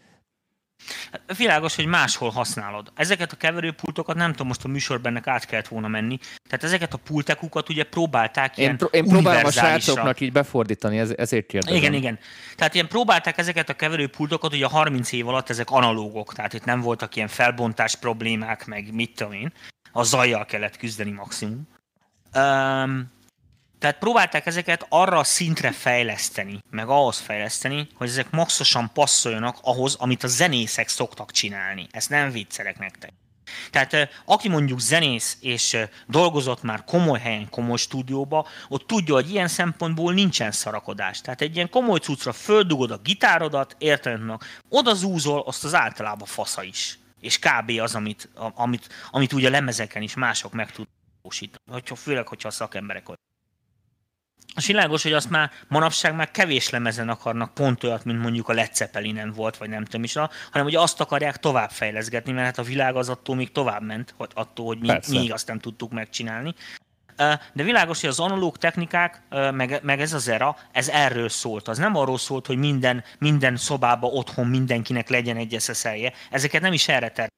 Világos, hogy máshol használod. Ezeket a keverőpultokat nem tudom, most a műsorban ennek át kellett volna menni. Tehát ezeket a pultekukat ugye próbálták ilyen Én, pro, én próbálom a srácoknak így befordítani, ez, ezért kérdezem. Igen, igen. Tehát ilyen próbálták ezeket a keverőpultokat, ugye a 30 év alatt ezek analógok, tehát itt nem voltak ilyen felbontás problémák, meg mit tudom én. A zajjal kellett küzdeni maximum. Um, tehát próbálták ezeket arra a szintre fejleszteni, meg ahhoz fejleszteni, hogy ezek maxosan passzoljanak ahhoz, amit a zenészek szoktak csinálni. Ezt nem viccelek nektek. Tehát aki mondjuk zenész és dolgozott már komoly helyen, komoly stúdióba, ott tudja, hogy ilyen szempontból nincsen szarakodás. Tehát egy ilyen komoly cuccra földugod a gitárodat, értelemnek, oda zúzol, azt az általában fasza is. És kb. az, amit, amit, amit ugye lemezeken is mások meg valósítani. Hogyha, főleg, hogyha a szakemberek olyan. És világos, hogy azt már manapság már kevés lemezen akarnak pont olyat, mint mondjuk a Led Zeppelinen volt, vagy nem tudom is, hanem hogy azt akarják tovább fejleszgetni, mert hát a világ az attól még tovább ment, hogy attól, hogy mi, Persze. mi azt nem tudtuk megcsinálni. De világos, hogy az analóg technikák, meg, meg ez az era, ez erről szólt. Az nem arról szólt, hogy minden, minden szobába otthon mindenkinek legyen egy SSL-je. Ezeket nem is erre ter.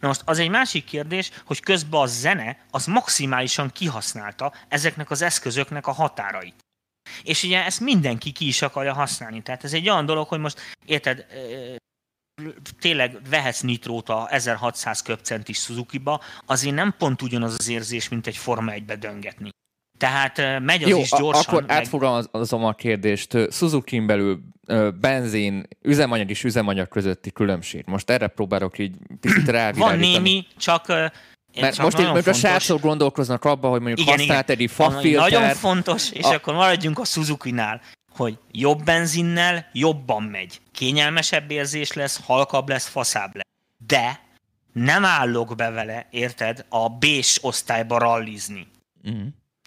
Na most az egy másik kérdés, hogy közben a zene az maximálisan kihasználta ezeknek az eszközöknek a határait. És ugye ezt mindenki ki is akarja használni. Tehát ez egy olyan dolog, hogy most érted, tényleg vehetsz nitrót a 1600 köpcentis Suzuki-ba, azért nem pont ugyanaz az érzés, mint egy Forma 1-be döngetni. Tehát megy az Jó, is gyorsan. akkor meg... átfogalmazom a kérdést. Suzuki-n belül benzin, üzemanyag és üzemanyag közötti különbség. Most erre próbálok így picit Van rávilágítani. némi, csak ö, Mert most itt a srácok gondolkoznak abba, hogy mondjuk Igen, használt igen. egy Ami Nagyon fafiltert. fontos, és A- akkor maradjunk a Suzuki-nál, hogy jobb benzinnel jobban megy. Kényelmesebb érzés lesz, halkabb lesz, faszább lesz. De nem állok be vele, érted, a B-s osztályba rallizni. Mhm.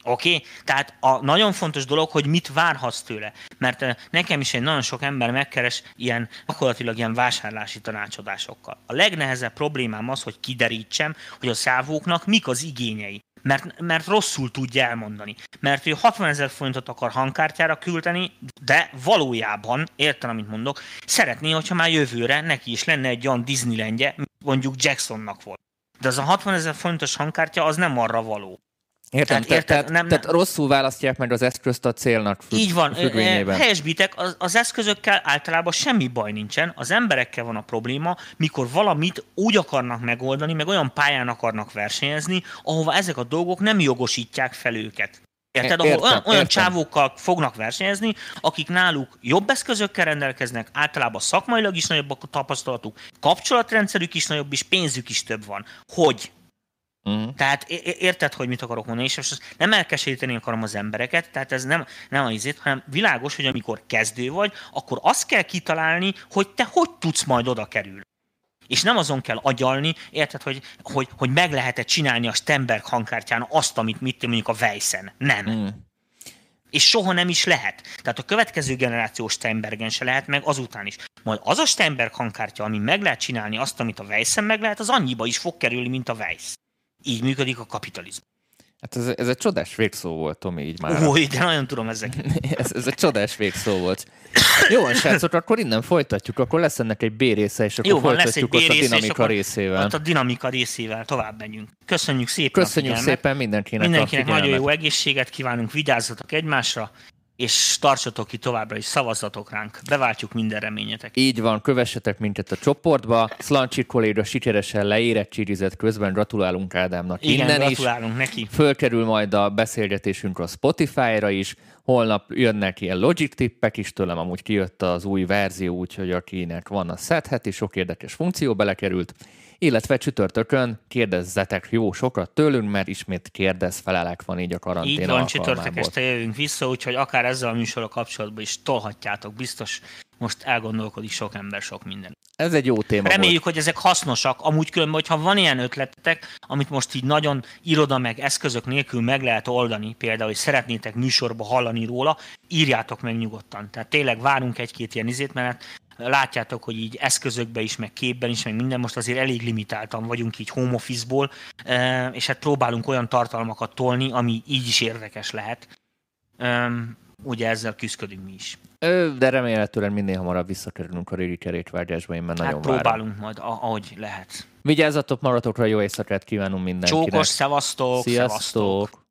Oké? Okay? Tehát a nagyon fontos dolog, hogy mit várhatsz tőle. Mert nekem is egy nagyon sok ember megkeres ilyen, gyakorlatilag ilyen vásárlási tanácsadásokkal. A legnehezebb problémám az, hogy kiderítsem, hogy a szávóknak mik az igényei. Mert, mert rosszul tudja elmondani. Mert ő 60 ezer forintot akar hangkártyára küldeni, de valójában, értem, amit mondok, szeretné, hogyha már jövőre neki is lenne egy olyan Disneylandje, mint mondjuk Jacksonnak volt. De az a 60 ezer forintos hangkártya az nem arra való. Értem, Tehát érted? tehát, Nem- tehát rosszul választják meg az eszközt a célnak függ, Így van, függvényében. helyesbitek, az, az eszközökkel általában semmi baj nincsen, az emberekkel van a probléma, mikor valamit úgy akarnak megoldani, meg olyan pályán akarnak versenyezni, ahova ezek a dolgok nem jogosítják fel őket. Érted? Ahol Értem, olyan, olyan értem. csávókkal fognak versenyezni, akik náluk jobb eszközökkel rendelkeznek, általában szakmailag is nagyobb a tapasztalatuk, kapcsolatrendszerük is nagyobb, és pénzük is több van. Hogy? Mhm. Tehát érted, hogy mit akarok mondani, és most nem elkeseríteni akarom az embereket, tehát ez nem, nem a izét, hanem világos, hogy amikor kezdő vagy, akkor azt kell kitalálni, hogy te hogy tudsz majd oda kerülni. És nem azon kell agyalni, érted, hogy, hogy, hogy meg lehet-e csinálni a Stenberg hangkártyán azt, amit mit mondjuk a Weisszen. Nem. Mhm. És soha nem is lehet. Tehát a következő generációs Steinbergen se lehet, meg azután is. Majd az a Steinberg hangkártya, ami meg lehet csinálni azt, amit a Weissen meg lehet, az annyiba is fog kerülni, mint a Weiss. Így működik a kapitalizmus. Hát ez, ez egy csodás végszó volt, Tomi, így már. Ó, de nagyon tudom ezeket. ez, ez egy csodás végszó volt. Jó van, srácok, akkor innen folytatjuk, akkor lesz ennek egy B része, és akkor Jó van, lesz egy folytatjuk ott a dinamika részével. Ott a dinamika részével tovább megyünk. Köszönjük szépen Köszönjük szépen mindenkinek, Mindenkinek nagyon jó egészséget kívánunk, vigyázzatok egymásra, és tartsatok ki továbbra is, szavazzatok ránk, beváltjuk minden reményetek. Így van, kövessetek minket a csoportba. Szlancsi kolléga sikeresen leérettségizett közben, gratulálunk Ádámnak Igen, innen gratulálunk is. neki. Fölkerül majd a beszélgetésünk a Spotify-ra is, holnap jönnek ilyen logic tippek is tőlem, amúgy kijött az új verzió, úgyhogy akinek van a szedheti, sok érdekes funkció belekerült illetve csütörtökön kérdezzetek jó sokat tőlünk, mert ismét kérdez felelek van így a karantén Így van, csütörtök este jövünk vissza, úgyhogy akár ezzel a műsorral kapcsolatban is tolhatjátok, biztos most elgondolkodik sok ember sok minden. Ez egy jó téma Reméljük, volt. hogy ezek hasznosak. Amúgy különben, hogyha van ilyen ötletetek, amit most így nagyon iroda meg eszközök nélkül meg lehet oldani, például, hogy szeretnétek műsorba hallani róla, írjátok meg nyugodtan. Tehát tényleg várunk egy-két ilyen izét, mert látjátok, hogy így eszközökben is, meg képben is, meg minden, most azért elég limitáltan vagyunk így home office-ból, és hát próbálunk olyan tartalmakat tolni, ami így is érdekes lehet. Ugye ezzel küzdködünk mi is. De remélhetőleg minél hamarabb visszakerülünk a régi kerékvágyásba, én már hát nagyon próbálunk várom. majd, ahogy lehet. Vigyázzatok maratokra, jó éjszakát kívánunk mindenkinek. Csókos, szevasztok. Szevasztok.